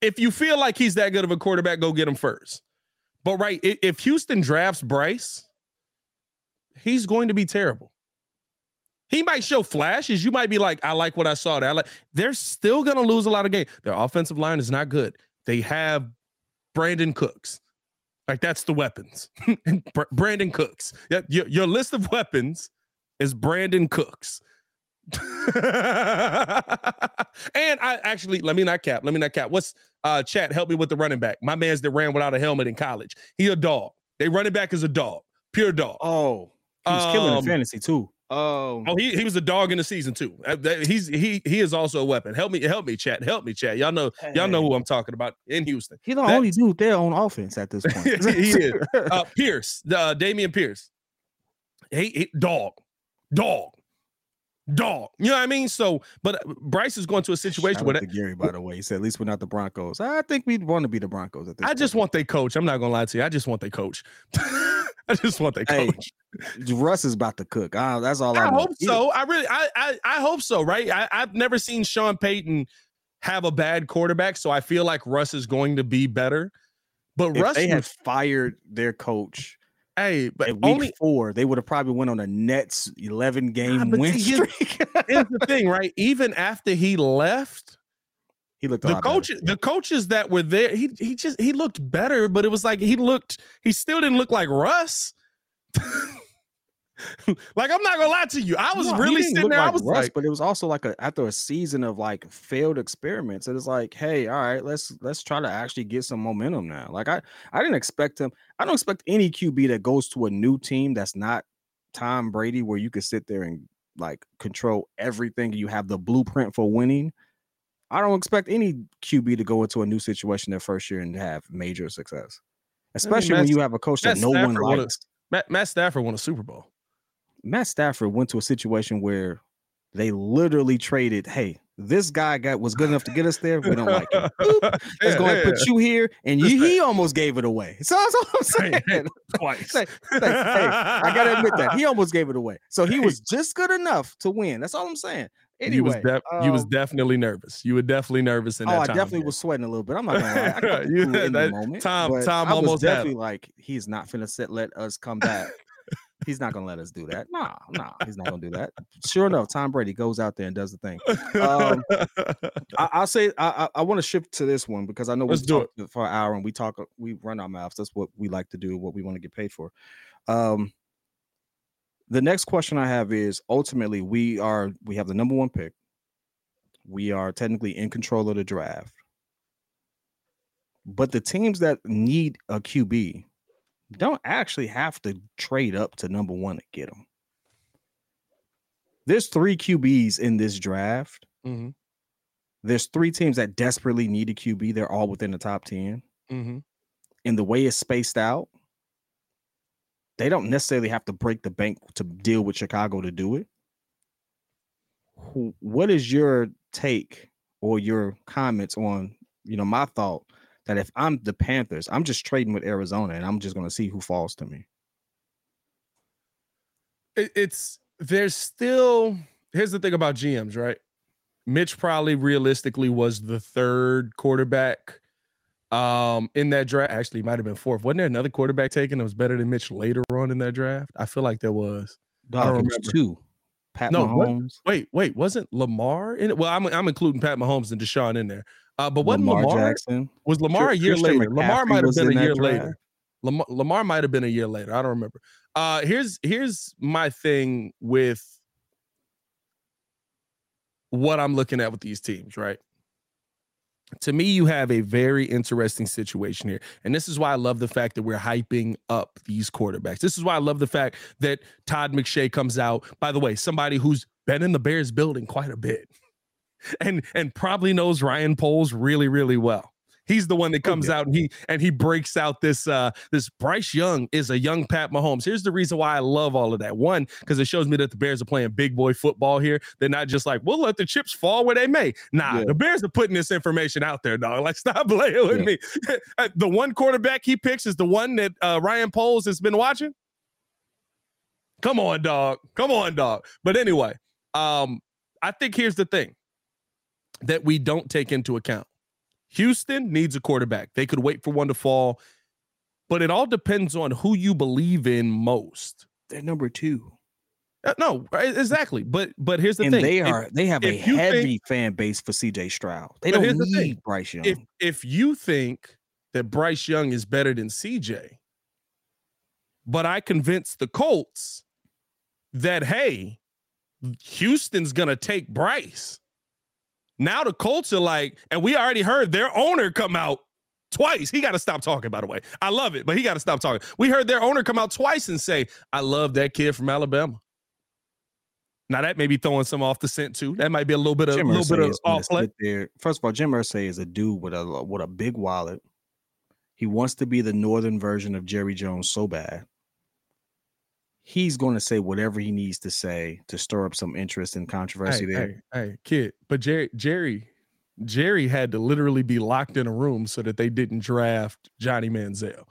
If you feel like he's that good of a quarterback, go get him first. But right, if Houston drafts Bryce, he's going to be terrible. He might show flashes. You might be like, I like what I saw there. I like, they're still going to lose a lot of games. Their offensive line is not good. They have Brandin Cooks. Like that's the weapons. Brandin Cooks. Yeah, your, your list of weapons is Brandin Cooks. and I actually let me not cap. Let me not cap. What's uh chat? Help me with the running back. My man's that ran without a helmet in college. He a dog. They running back is a dog. Pure dog. Oh, he was killing Um, in fantasy too. Oh, Oh, he, he was a dog in the season too. He's he he is also a weapon. Help me, help me, chat. Help me, chat. Y'all know y'all know who I'm talking about in Houston. he the that- only dude there on offense at this point. he is. Uh, Pierce, uh, Dameon Pierce. He, he dog, dog, dog. You know what I mean? So, but uh, Bryce is going to a situation Shout where out to Gary, by the way, he said at least we're not the Broncos. I think we'd want to be the Broncos at this. I just want their coach. I'm not gonna lie to you. I just want their coach. I just want their Hey, coach. Russ is about to cook. Ah, that's all I, I know. hope He- so. I really, I, I, I hope so. Right? I, I've never seen Sean Payton have a bad quarterback, so I feel like Russ is going to be better. But If Russ, they had fired their coach hey, but at week only four, they would have probably went on a Nets 11 game but win streak. here's the thing, right? Even after he left, he looked the lot better. coaches, the coaches that were there, he he just he looked better, but it was like he looked, he still didn't look like Russ. like I'm not gonna lie to you, I was No, really sitting there. I was Russ, like, but it was also like a after a season of like failed experiments. It was like, hey, all right, let's let's try to actually get some momentum now. Like I I didn't expect him. I don't expect any QB that goes to a new team that's not Tom Brady, where you could sit there and like control everything. You have the blueprint for winning. I don't expect any QB to go into a new situation their first year and have major success, especially when Matt- you have a coach that Matt no one Stafford won a- likes. Matt, Matt Stafford won a Super Bowl. Matt Stafford went to a situation where they literally traded, hey, this guy got was good enough to get us there. We don't like him. Boop. Let's Yeah, go and put you here. And you, he almost gave it away. So that's all I'm saying. twice. Hey, I gotta admit that. He almost gave it away. So he was just good enough to win. That's all I'm saying. Anyway, you was def- you was um, definitely nervous. You were definitely nervous in that. Oh, that I time. definitely was sweating a little bit. I'm not gonna lie. I got You- cool in the that- moment. Tom- Tom I almost definitely like, he's not finna sit, let us come back. he's not gonna let us do that. Nah, nah, he's not gonna do that. Sure enough, Tom Brady goes out there and does the thing. Um, I, I'll say I, I, I want to shift to this one because I know Let's we've do talked for an hour and we talk we run our mouths. That's what we like to do, what we want to get paid for. Um, the next question I have is ultimately we are we have the number one pick. We are technically in control of the draft. But the teams that need a QB don't actually have to trade up to number one to get them. There's three QBs in this draft. Mhm, There's three teams that desperately need a QB. They're all within the top 10. mhm. And the way it's spaced out, they don't necessarily have to break the bank to deal with Chicago to do it. what is your take or your comments on you know my thought that if I'm the Panthers, I'm just trading with Arizona and I'm just going to see who falls to me. It's there's still here's the thing about GMs, right? Mitch probably realistically was the third quarterback um in that draft. Actually, might have been fourth. Wasn't there another quarterback taken that was better than Mitch later on in that draft? I feel like there was. Dog, I don't remember two. Pat no, Mahomes. What, wait, wait, wasn't Lamar in it? Well, I'm I'm including Pat Mahomes and Deshaun in there. Uh, but wasn't Lamar, Lamar Jackson was Lamar a year Christian later? McCaffrey Lamar might have been a year later. Lamar, Lamar might have been a year later. I don't remember. Uh, here's here's my thing with what I'm looking at with these teams, right? To me, you have a very interesting situation here. And this is why I love the fact that we're hyping up these quarterbacks. This is why I love the fact that Todd McShay comes out. By the way, somebody who's been in the Bears building quite a bit and and probably knows Ryan Poles really, really well. He's the one that comes okay. out and he and he breaks out this uh this Bryce Young is a young Pat Mahomes. Here's the reason why I love all of that. One, because it shows me that the Bears are playing big boy football here. They're not just like, we'll let the chips fall where they may. Nah, yeah. the Bears are putting this information out there, dog. Like, stop playing with yeah. me. the one quarterback he picks is the one that uh, Ryan Poles has been watching. Come on, dog. Come on, dog. But anyway, um, I think here's the thing that we don't take into account. Houston needs a quarterback. They could wait for one to fall, but it all depends on who you believe in most. They're number two. Uh, no, exactly. But but here's the and thing: they are if, they have a heavy think, fan base for CJ Stroud. They don't need Bryce Young. If if you think that Bryce Young is better than CJ, but I convinced the Colts that hey, Houston's gonna take Bryce. Now the Colts are like, and we already heard their owner come out twice. He got to stop talking, by the way. I love it, but he got to stop talking. We heard their owner come out twice and say, I love that kid from Alabama. Now that may be throwing some off the scent too. That might be a little bit of a little bit of off play. There. First of all, Jim Irsay is a dude with a with a big wallet. He wants to be the northern version of Jerry Jones so bad he's going to say whatever he needs to say to stir up some interest and controversy hey, there. Hey, hey, kid, but Jerry, Jerry, Jerry had to literally be locked in a room so that they didn't draft Johnny Manziel.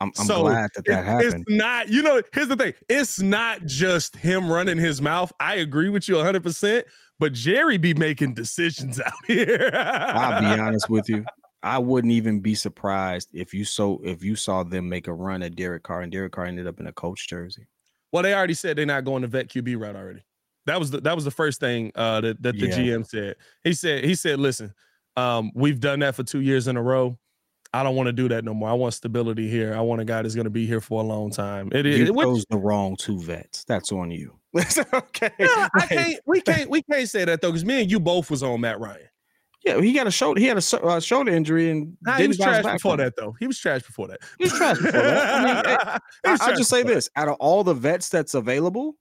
I'm, I'm so glad that that it, happened. It's not, you know, here's the thing. It's not just him running his mouth. I agree with you 100%, but Jerry be making decisions out here. I'll be honest with you. I wouldn't even be surprised if you so if you saw them make a run at Derek Carr and Derek Carr ended up in a coach jersey. Well, they already said they're not going to vet QB route already. That was the that was the first thing uh, that that the yeah. GM said. He said he said, "Listen, um, we've done that for two years in a row. I don't want to do that no more. I want stability here. I want a guy that's going to be here for a long time." It is. You chose the wrong two vets. That's on you. okay. Yeah, I can't. We can't. We can't say that though, because me and you both was on Matt Ryan. Yeah, he got a shoulder. He had a uh, shoulder injury, and nah, he was trash before that. Though he was trash before that. He was trash before that. I mean, I, will just say this: out of all the vets that's available,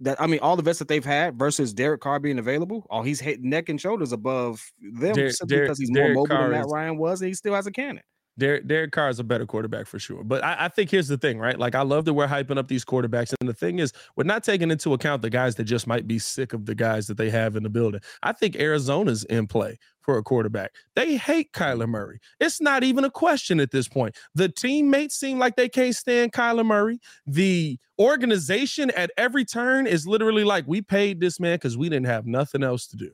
that I mean, all the vets that they've had versus Derek Carr being available, oh, he's hit neck and shoulders above them simply Derek, because he's Derek more mobile Carr than Matt Ryan was, and he still has a cannon. Derek, Derek Carr is a better quarterback for sure. But I, I, think here's the thing, right? Like I love that we're hyping up these quarterbacks. And the thing is, we're not taking into account the guys that just might be sick of the guys that they have in the building. I think Arizona's in play for a quarterback. They hate Kyler Murray. It's not even a question at this point. The teammates seem like they can't stand Kyler Murray. The organization at every turn is literally like, we paid this man because we didn't have nothing else to do.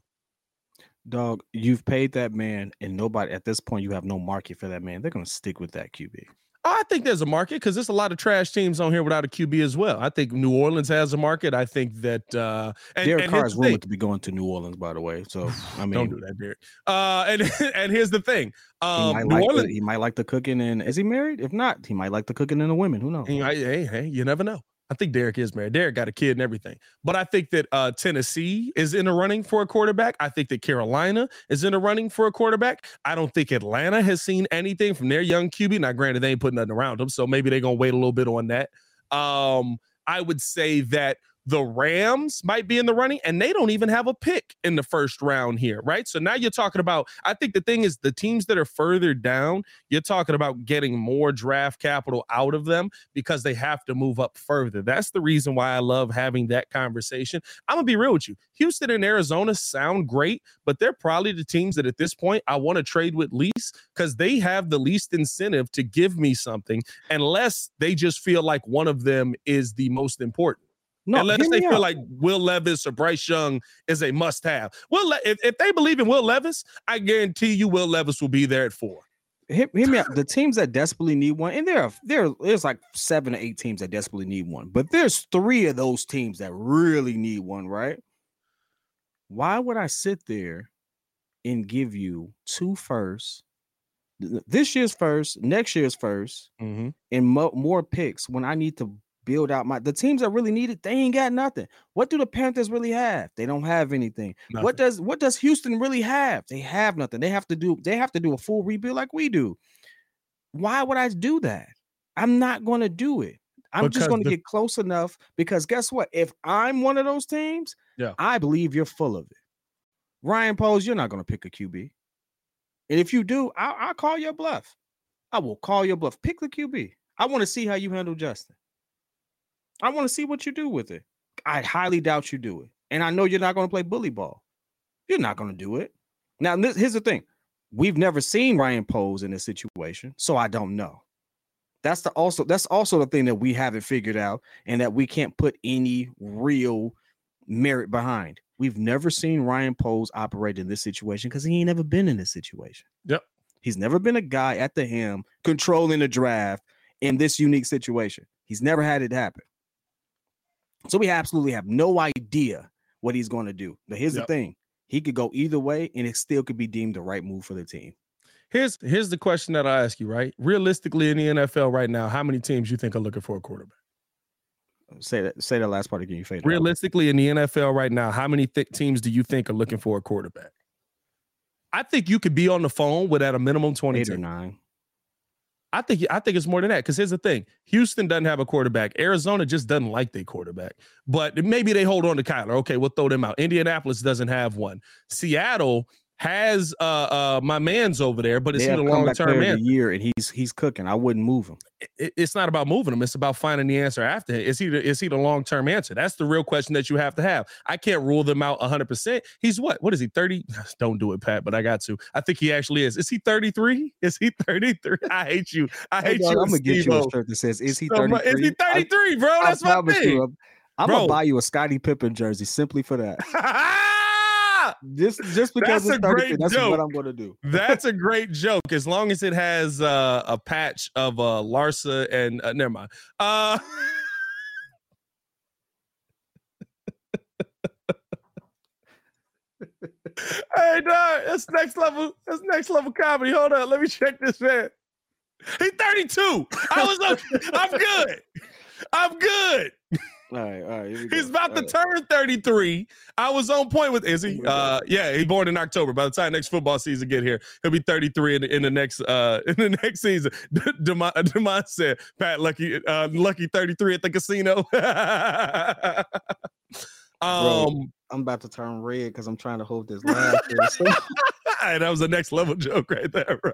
Dog, you've paid that man, and nobody at this point you have no market for that man. They're gonna stick with that QB. I think there's a market because there's a lot of trash teams on here without a QB as well. I think New Orleans has a market. I think that uh and, Derek and Carr is rumored to be going to New Orleans, by the way. So I mean, don't do that, Derek. Uh, and and here's the thing. Um, he, might like Orleans, the, he might like the cooking, and is he married? If not, he might like the cooking and the women. Who knows? hey, hey, you never know. I think Derek is married. Derek got a kid and everything. But I think that uh, Tennessee is in a running for a quarterback. I think that Carolina is in a running for a quarterback. I don't think Atlanta has seen anything from their young QB. Now, granted, they ain't putting nothing around them, so maybe they're gonna wait a little bit on that. Um, I would say that the Rams might be in the running, and they don't even have a pick in the first round here, right? So now you're talking about, I think the thing is the teams that are further down, you're talking about getting more draft capital out of them because they have to move up further. That's the reason why I love having that conversation. I'm gonna be real with you. Houston and Arizona sound great, but they're probably the teams that at this point I want to trade with least because they have the least incentive to give me something unless they just feel like one of them is the most important. No, Unless they feel out. like Will Levis or Bryce Young is a must have. Will Le- if, if they believe in Will Levis, I guarantee you Will Levis will be there at four. hear, hear me out. The teams that desperately need one, and there are there there's like seven or eight teams that desperately need one, but there's three of those teams that really need one, right? Why would I sit there and give you two firsts, this year's first, next year's 1st Mm-hmm. and mo- more picks when I need to build out my the teams that really need it? They ain't got nothing. What do the Panthers really have? They don't have anything. What does what does Houston really have? They have nothing. They have to do they have to do a full rebuild like we do. Why would I do that? I'm not going to do it. I'm Because just going to get close enough because guess what? If I'm one of those teams, Yeah. I believe you're full of it. Ryan Poles, you're not going to pick a QB. And if you do, I'll, I'll call your bluff. I will call your bluff. Pick the QB. I want to see how you handle Justin. I want to see what you do with it. I highly doubt you do it. And I know you're not going to play bully ball. You're not going to do it. Now, this, here's the thing. We've never seen Ryan Poles in this situation, so I don't know. That's the also that's also the thing that we haven't figured out and that we can't put any real merit behind. We've never seen Ryan Poles operate in this situation because he ain't never been in this situation. Yep. He's never been a guy at the helm controlling the draft in this unique situation. He's never had it happen. So we absolutely have no idea what he's going to do. But here's Yep. the thing. He could go either way and it still could be deemed the right move for the team. Here's here's the question that I ask you, right? Realistically, in the NFL right now, how many teams you think are looking for a quarterback? Say that say that last part again. You faded out. Realistically, in the NFL right now, how many th- teams do you think are looking for a quarterback? I think you could be on the phone with at a minimum 20 eight or nine. I think I think it's more than that. Because here's the thing: Houston doesn't have a quarterback. Arizona just doesn't like their quarterback. But maybe they hold on to Kyler. Okay, we'll throw them out. Indianapolis doesn't have one. Seattle has uh uh my man's over there, but is They he the long term man? year and he's he's cooking. I wouldn't move him. it- it's not about moving him. It's about finding the answer after. him. Is he the, is he the long term answer? That's the real question that you have to have. I can't rule them out 100. percent He's what? What is he? 30? Don't do it, Pat. But I got to. I think he actually is. Is he 33? Is he 33? I hate you. I hate you. I'm gonna get you a shirt that says "Is he 33?" Is he 33, bro? That's I my thing. you, I'm, I'm gonna buy you a Scottie Pippen jersey simply for that. just just because That's it's a 33, great that's joke. what I'm gonna do. That's a great joke as long as it has uh, a patch of uh, Larsa and uh, never mind. Uh, hey, dog, that's next level. That's next level comedy. Hold on, let me check this man. He's 32. I was okay. I'm good. I'm good. All right, all right. He's about All to right. turn 33. I was on point with is he? Oh Uh yeah, he's born in October. By the time next football season get here, he'll be 33 in the, in the next uh in the next season. Demont, Demont said, Pat Lucky uh Lucky 33 at the casino. um I'm about to turn red because I'm trying to hold this laugh. So- that was a next level joke right there, bro.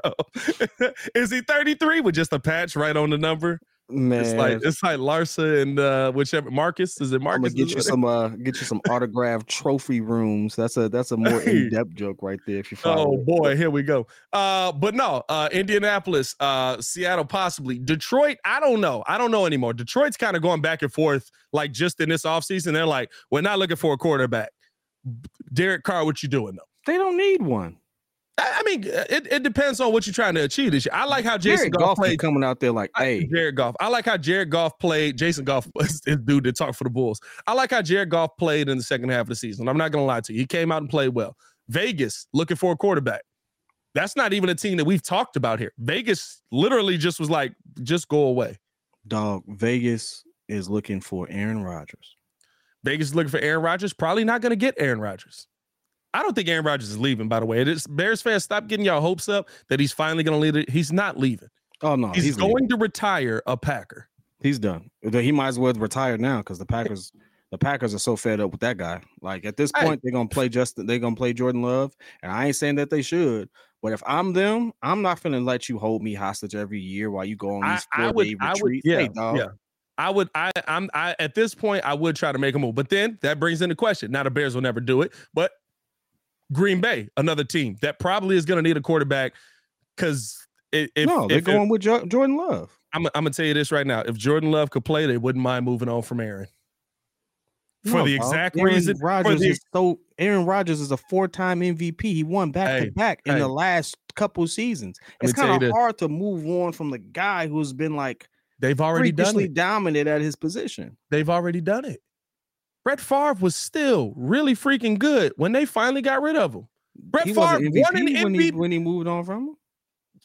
is he 33 with just a patch right on the number? Man, It's like it's like Larsa and uh whichever Marcus. Is it Marcus? I'm gonna get you some uh get you some autographed trophy rooms. That's a that's a more Hey. in-depth joke right there. If you follow Oh it. boy, here we go. Uh, but no, uh, Indianapolis, uh, Seattle, possibly Detroit. I don't know. I don't know anymore. Detroit's kind of going back and forth, like just in this offseason. They're like, we're not looking for a quarterback. Derek Carr, what you doing though? they don't need one. I, mean, uh, it, it depends on what you're trying to achieve this year. I like how Jason Jared Goff Goff played. coming out there like, hey, Jared Goff. I like how Jared Goff played. Jason Goff was the dude that talked for the Bulls. I like how Jared Goff played in the second half of the season. I'm not gonna lie to you. He came out and played well. Vegas looking for a quarterback. That's not even a team that we've talked about here. Vegas literally just was like, just go away. dog, Vegas is looking for Aaron Rodgers. Vegas is looking for Aaron Rodgers. Probably not gonna get Aaron Rodgers. I don't think Aaron Rodgers is leaving, by the way. It is Bears fans, stop getting y'all hopes up that he's finally gonna leave it. He's not leaving. Oh no, he's, he's, going leaving. to retire a Packer. He's done. He might as well retire now because the Packers The Packers are so fed up with that guy. Like at this point, they're gonna play Justin. They're gonna play Jordan Love, and I ain't saying that they should. But if I'm them, I'm not gonna let you hold me hostage every year while you go on these I four would, day I would, retreats. yeah, Hey, yeah. I would, I, I'm, I at this point, I would try to make a move, but then that brings into question. Now the Bears will never do it, but Green Bay, another team that probably is going to need a quarterback because if, no, they're if going with Jo- Jordan Love. I'm, I'm gonna tell you this right now. If Jordan Love could play, they wouldn't mind moving on from Aaron. For No, the exact Aaron reason, Rodgers the- is so Aaron Rodgers is a four-time MVP. He won back to back in hey. the last couple seasons. It's me tell you kind of hard to move on from the guy who's been like they've already done it. dominant at his position. They've already done it. Brett Favre was still really freaking good when they finally got rid of him. Brett he Favre wasn't won an MVP when he, when he moved on from him.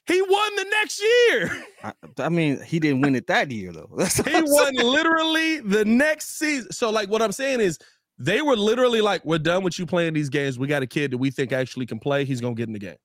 He won the next year. I, I mean, he didn't win it that year though. He I'm won saying. literally the next season. So, like, what I'm saying is, they were literally like, "We're done with you playing these games. We got a kid that we think actually can play. He's gonna get in the game."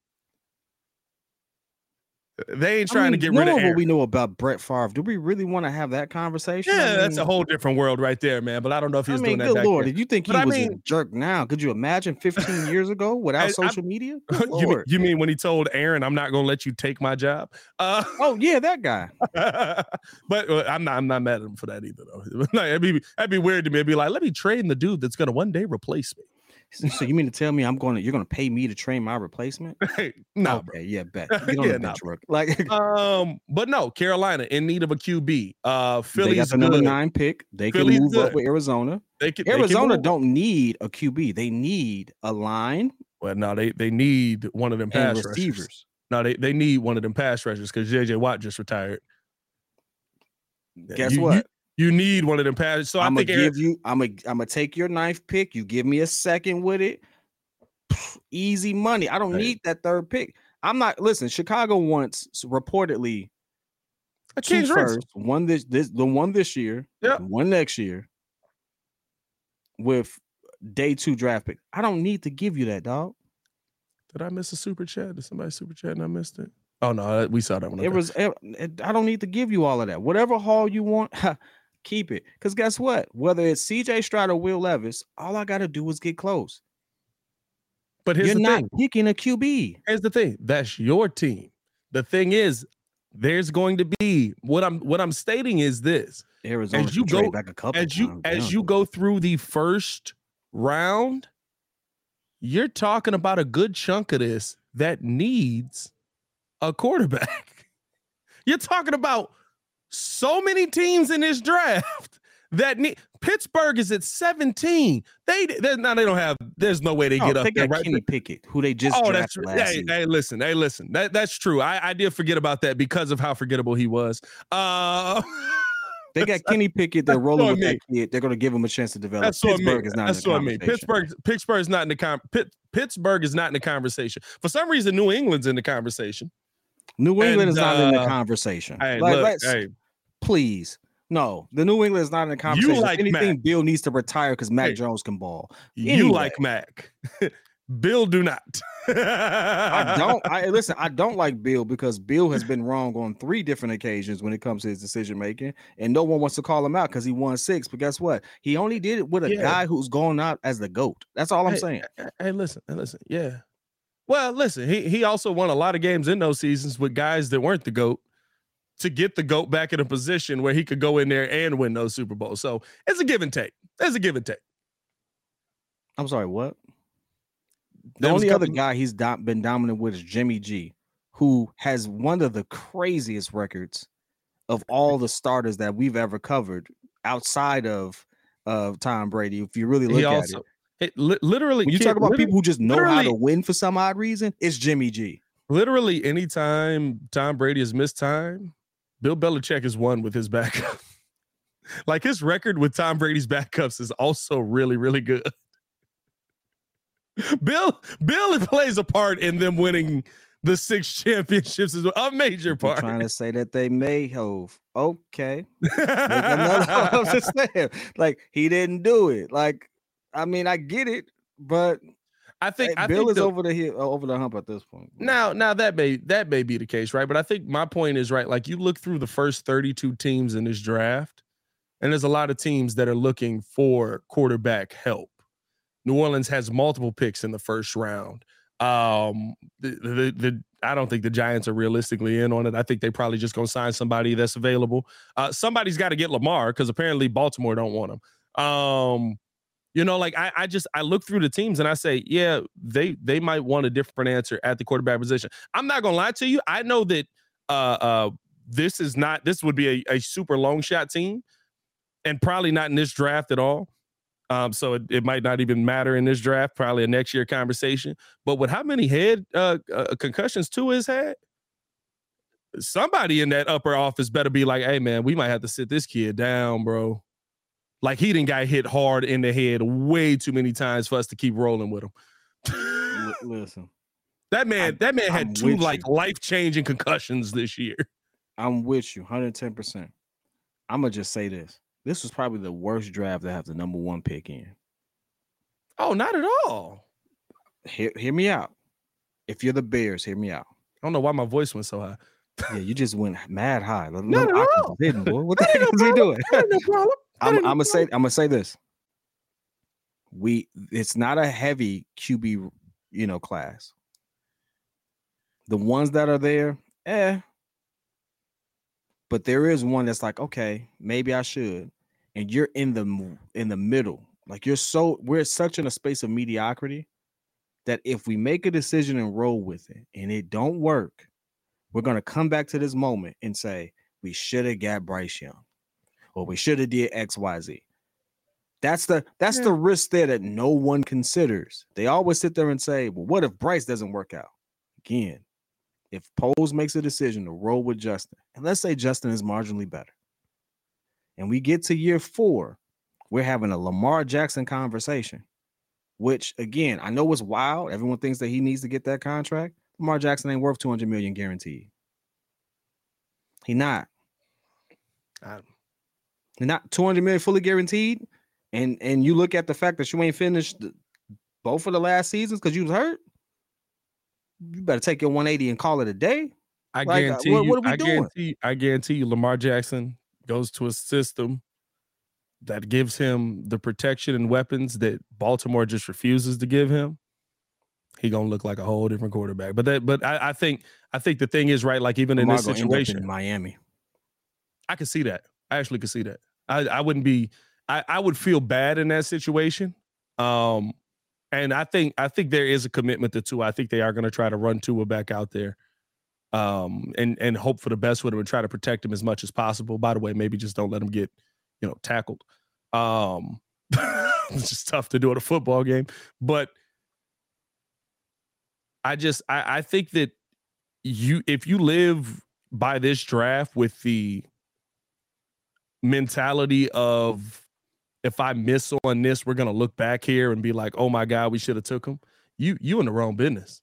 They ain't I trying mean, to get rid of what we know about Brett Favre. Do we really want to have that conversation? I Yeah, that's a whole different world right there, man. But I don't know if I he's mean, doing that. good lord! If you think he I was a jerk now, could you imagine 15 years ago without I- I- social media? Good you, mean, you mean when he told Aaron, "I'm not gonna let you take my job"? Uh, Oh yeah, that guy. but uh, I'm not. I'm not mad at him for that either, though. it'd be that'd be weird to me. It'd be like, let me train the dude that's gonna one day replace me. So you mean to tell me I'm going to you're going to pay me to train my replacement? no, okay, yeah, bet. Get on Yeah, the nah, bench work. Like Um, but no, Carolina in need of a QB. Uh, they Philly's got the good. nine pick. They can Philly's move up with Arizona. They can, they can Arizona move. don't need a QB. They need a line Well, no, they they need one of them pass rushers. receivers. No, they they need one of them pass rushers because JJ Watt just retired. Guess You- what? You, you need one of them pass. So I I'm gonna think Aaron- give you. I'm gonna. I'm gonna take your ninth pick. You give me a second with it. Easy money. I don't Hey. need that third pick. I'm not. Listen, Chicago wants reportedly a two King's first. One this this the one this year. Yep. One next year. With day two draft pick. I don't need to give you that, dog. Did I miss a super chat? Did somebody super chat and I missed it? Oh no, uh, we saw that one. It okay. was. it- it- I don't need to give you all of that. Whatever haul you want, keep it. Because guess what? Whether it's C.J. Stroud or Will Levis, all I got to do is get close. but here's You're not thing. picking a QB. Here's the thing. That's your team. The thing is, there's going to be what I'm what I'm stating is this. Arizona As you go- back a couple as you times, as you go through the first round, you're talking about a good chunk of this that needs a quarterback. You're talking about so many teams in this draft that need Pittsburgh is at 17. They now they don't have there's no way they No, get up they there right Kenny Pickett, who they just Oh, that's last Hey, season. hey, listen, hey, listen. That that's true. I, I did forget about that because of how forgettable he was. Uh They got Kenny Pickett. They're rolling with that kid. They're going to give him a chance to develop. That's what I mean. Pittsburgh is not That's in the what I mean. conversation. Pittsburgh, Pittsburgh is not in the con. Pitt, Pittsburgh is not in the conversation. For some reason, New England's in the conversation. New England is And, not in the uh, conversation. Hey, Like, look, let's- hey, please. No, the New England is not in the conversation. If like anything, Mac. Bill needs to retire because Mac Hey. Jones can ball. you like Mac. Bill do not. I don't. I listen. I don't like Bill because Bill has been wrong on three different occasions when it comes to his decision making, and no one wants to call him out because he won six. But guess what? He only did it with a Yeah. guy who's going out as the goat. That's all I'm Hey, saying. Hey, Hey, listen, hey, listen. Yeah. Well, listen, he he also won a lot of games in those seasons with guys that weren't the GOAT to get the GOAT back in a position where he could go in there and win those Super Bowls. So it's a give and take. It's a give and take. I'm sorry. What? The only other guy he's do- been dominant with is Jimmy G, who has one of the craziest records of all the starters that we've ever covered outside of of Tom Brady. If you really look at it, it, li- literally when you talk about people who just know how to win for some odd reason, it's Jimmy G. literally anytime Tom Brady has missed time, Bill Belichick is one with his backup. like his record with Tom Brady's backups is also really, really good. Bill Bill plays a part in them winning the six championships as well. A major part. trying to say that they may have. Okay. Make another- I'm just saying, like he didn't do it. Like, I mean, I get it, but I think hey, I Bill think is the- over the hill, over the hump at this point. Now, now that may that may be the case, right? But I think my point is right. Like you look through the first 32 teams in this draft, and there's a lot of teams that are looking for quarterback help. New Orleans has multiple picks in the first round. Um, the, the, the I don't think the Giants are realistically in on it. I think they probably just gonna sign somebody that's available. Uh, somebody's got to get Lamar because apparently Baltimore don't want him. Um, you know, like I, I just I look through the teams and I say, yeah, they they might want a different answer at the quarterback position. I'm not gonna lie to you. I know that uh uh this is not this would be a, a super long shot team and probably not in this draft at all. Um, so it, it might not even matter in this draft, probably a next year conversation. But with how many head uh, uh, concussions Tua has had, somebody in that upper office better be like, hey man, we might have to sit this kid down, bro. Like he didn't got hit hard in the head way too many times for us to keep rolling with him. Listen, that man, I'm, that man had I'm two like life changing concussions this year. I'm with you 110. percent I'm gonna just say this: this was probably the worst draft to have the number one pick in. Oh, not at all. Hear, hear me out. If you're the Bears, hear me out. I don't know why my voice went so high. Yeah, you just went mad high. Not at all. Boy. What the heck is he doing? I'm, I'm gonna say. I'm gonna say this. We. It's not a heavy QB, you know, class. The ones that are there, eh. But there is one that's like, okay, maybe I should, and you're in the in the middle. Like you're so we're such in a space of mediocrity that if we make a decision and roll with it and it don't work, we're gonna come back to this moment and say we should have got Bryce Young or we should have did XYZ. That's the that's yeah. the risk there that no one considers. They always sit there and say, Well, what if Bryce doesn't work out? Again, if Poles makes a decision to roll with Justin, and let's say Justin is marginally better, and we get to year four, we're having a Lamar Jackson conversation, which again, I know it's wild. Everyone thinks that he needs to get that contract. Lamar Jackson ain't worth 200 million guaranteed. He not. I, not 200 million fully guaranteed. And and you look at the fact that you ain't finished both of the last seasons because you was hurt. You better take your 180 and call it a day. I like, uh, guarantee what, you, what are we I doing? Guarantee, I guarantee you, Lamar Jackson goes to a system that gives him the protection and weapons that Baltimore just refuses to give him. He gonna look like a whole different quarterback. But that, but I, I think, I think the thing is right. Like even Lamar in this situation, in Miami, I can see that. I actually could see that. I, I wouldn't be. I, I would feel bad in that situation. Um, and I think I think there is a commitment to Tua. I think they are going to try to run Tua back out there, um, and and hope for the best with him and try to protect him as much as possible. By the way, maybe just don't let him get, you know, tackled. Um, it's just tough to do at a football game, but I just I, I think that you if you live by this draft with the mentality of if I miss on this, we're gonna look back here and be like, oh my God, we should have took him. You you in the wrong business.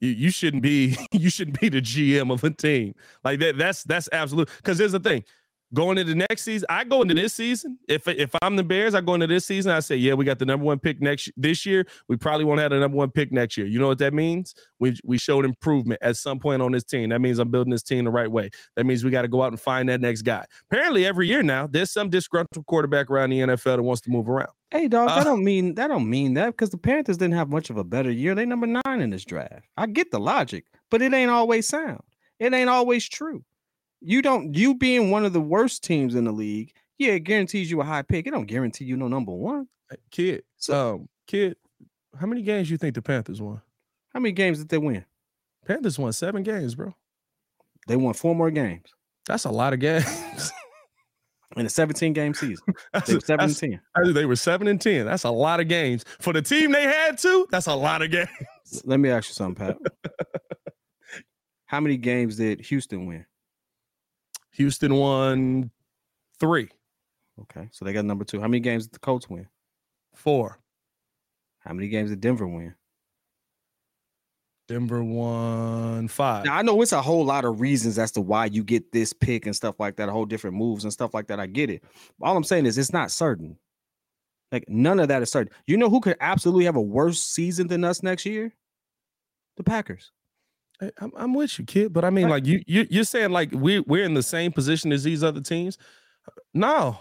You you shouldn't be you shouldn't be the GM of a team. Like that, that's that's absolute because here's the thing going into next season, I go into this season. If if I'm the Bears, I go into this season. I say, yeah, we got the number one pick next this year. We probably won't have the number one pick next year. You know what that means? We we showed improvement at some point on this team. That means I'm building this team the right way. That means we got to go out and find that next guy. Apparently, every year now, there's some disgruntled quarterback around the NFL that wants to move around. Hey, dog, uh, that don't mean that don't mean that because the Panthers didn't have much of a better year. They number nine in this draft. I get the logic, but it ain't always sound. It ain't always true you don't you being one of the worst teams in the league, yeah, it guarantees you a high pick. It don't guarantee you no number one. Kid, so, um, kid, how many games you think the Panthers won? How many games did they win? Panthers won seven games, bro. They won four more games. That's a lot of games. in a 17 game season. They were 7 and 10. They were 7 and 10. That's a lot of games. For the team they had to, that's a lot of games. Let me ask you something, Pat. How many games did Houston win? Houston won three. Okay, so they got number two. How many games did the Colts win? Four. How many games did Denver win? Denver won five. Now I know it's a whole lot of reasons as to why you get this pick and stuff like that, a whole different moves and stuff like that. I get it. All I'm saying is it's not certain. Like none of that is certain. You know who could absolutely have a worse season than us next year? The Packers. I'm, I'm with you, kid. But I mean, like you, you you're saying like we we're in the same position as these other teams. No,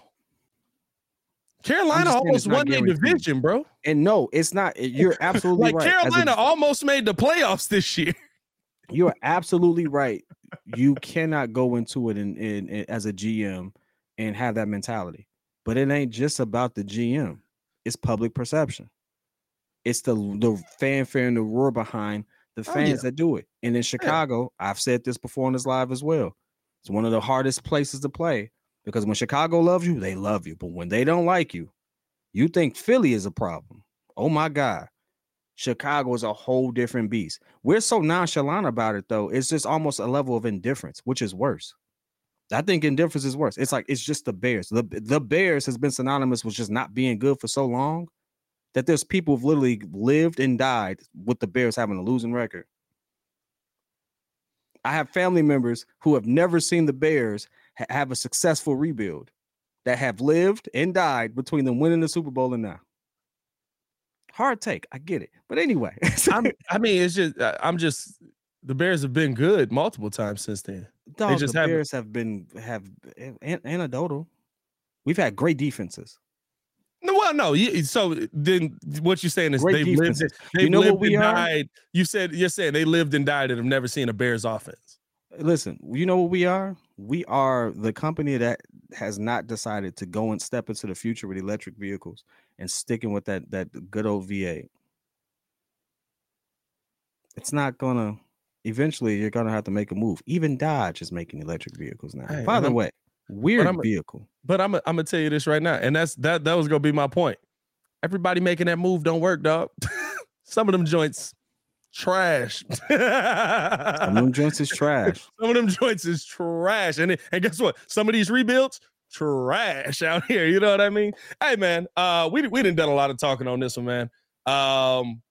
Carolina almost won their division, bro. And no, it's not. You're absolutely Like right. As a- Carolina almost made the playoffs this year. You're absolutely right. You cannot go into it in, in, in- as a GM and have that mentality. But it ain't just about the GM. It's public perception. It's the the fanfare and the roar behind the Oh, fans yeah. that do it. And in Chicago, I've said this before on this live as well. It's one of the hardest places to play because when Chicago loves you, they love you. But when they don't like you, you think Philly is a problem. Oh my God. Chicago is a whole different beast. We're so nonchalant about it, though. It's just almost a level of indifference, which is worse. I think indifference is worse. It's like it's just the Bears. The, the Bears has been synonymous with just not being good for so long that there's people who've literally lived and died with the Bears having a losing record. I have family members who have never seen the Bears ha- have a successful rebuild that have lived and died between them winning the Super Bowl and now. Hard take, I get it, but anyway, I'm, I mean, it's just uh, I'm just the Bears have been good multiple times since then. Dog, just the haven't- Bears have been have an- anecdotal. We've had great defenses. No, well, no. You, so then, what you're saying is Great they've lived, they've You know what lived we and are? died. You said you're saying they lived and died and have never seen a Bears offense. Listen, you know what we are? We are the company that has not decided to go and step into the future with electric vehicles and sticking with that that good old V8. It's not gonna. Eventually, you're gonna have to make a move. Even Dodge is making electric vehicles now. Hey, By the way, weird I'm- vehicle. But I'm I'm gonna tell you this right now, and that's that that was gonna be my point. Everybody making that move don't work, dog. Some of them joints trash. Some of them joints is trash. Some of them joints is trash. And, it- and guess what? Some of these rebuilds, trash out here. You know what I mean? Hey man, uh we we didn't done a lot of talking on this one, man. Um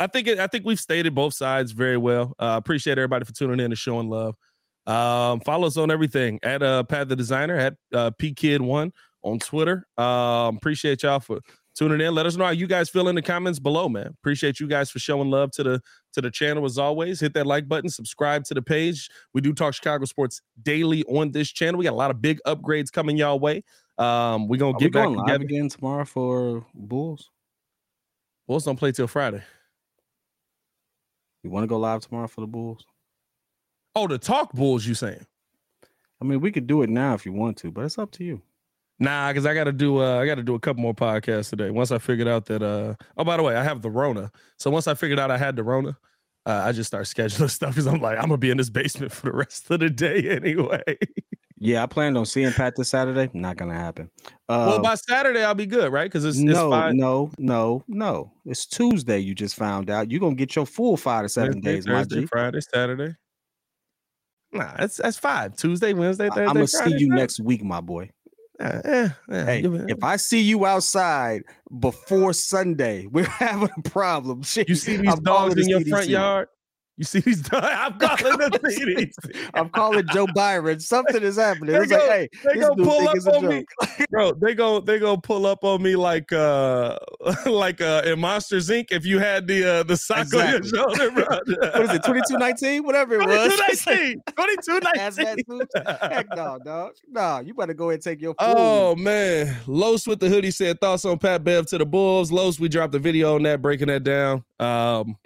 I think it, I think we've stated both sides very well. Uh appreciate everybody for tuning in and showing love. Um follow us on everything at uh Pat the Designer at uh PKid1 on Twitter. Um appreciate y'all for tuning in. Let us know how you guys feel in the comments below, man. Appreciate you guys for showing love to the to the channel as always. Hit that like button, subscribe to the page. We do talk Chicago sports daily on this channel. We got a lot of big upgrades coming y'all way. Um, we're gonna Are we get back going live together. again tomorrow for Bulls? Bulls don't play till Friday. You want to go live tomorrow for the Bulls? Oh, the talk Bulls, you saying? I mean, we could do it now if you want to, but it's up to you. Nah, because I gotta do uh I gotta do a couple more podcasts today. Once I figured out that uh oh by the way, I have the Rona. So once I figured out I had the Rona, uh, I just start scheduling stuff because I'm like, I'm gonna be in this basement for the rest of the day anyway. Yeah, I planned on seeing Pat this Saturday. Not gonna happen. Uh, well, by Saturday I'll be good, right? Because it's, it's no, no, no, no. It's Tuesday. You just found out. You're gonna get your full five to seven days, my Thursday. Friday, Saturday. Nah, that's that's five. Tuesday, Wednesday, Thursday. I'm gonna see you next week, my boy. Uh, eh, eh, Hey, if I see you outside before Sunday, we're having a problem. Shit, you see these I'm dogs in your front yard, you see these. I'm calling the CDC. I'm calling Joe Biden. Something is happening. They It's like, hey, they gonna pull up on me, bro. They go they go pull up on me like uh like uh in Monsters Inc. If you had the uh the sock Exactly. on your shoulder, bro. what is it? 2219? Whatever it was. 2219. 2219. Heck no, dog. Nah, you better go ahead and take your food. Oh man, Los with the hoodie said thoughts on Pat Bev to the Bulls. Los, we dropped a video on that, breaking that down. Um,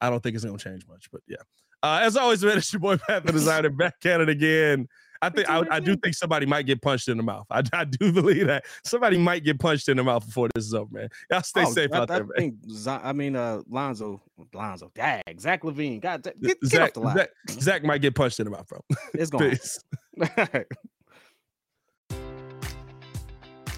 I don't think it's gonna change much, but yeah. Uh, as always, man, it's your boy Pat the Designer back at it again. I think I, I do think somebody might get punched in the mouth. I, I do believe that somebody might get punched in the mouth before this is over, man. Y'all stay Oh, safe I, out there, man. think I mean uh Lonzo, Lonzo, dag, Zach LaVine. God, get, get Zach, off the line. Zach, Zach might get punched in the mouth, bro. It's gone. Peace.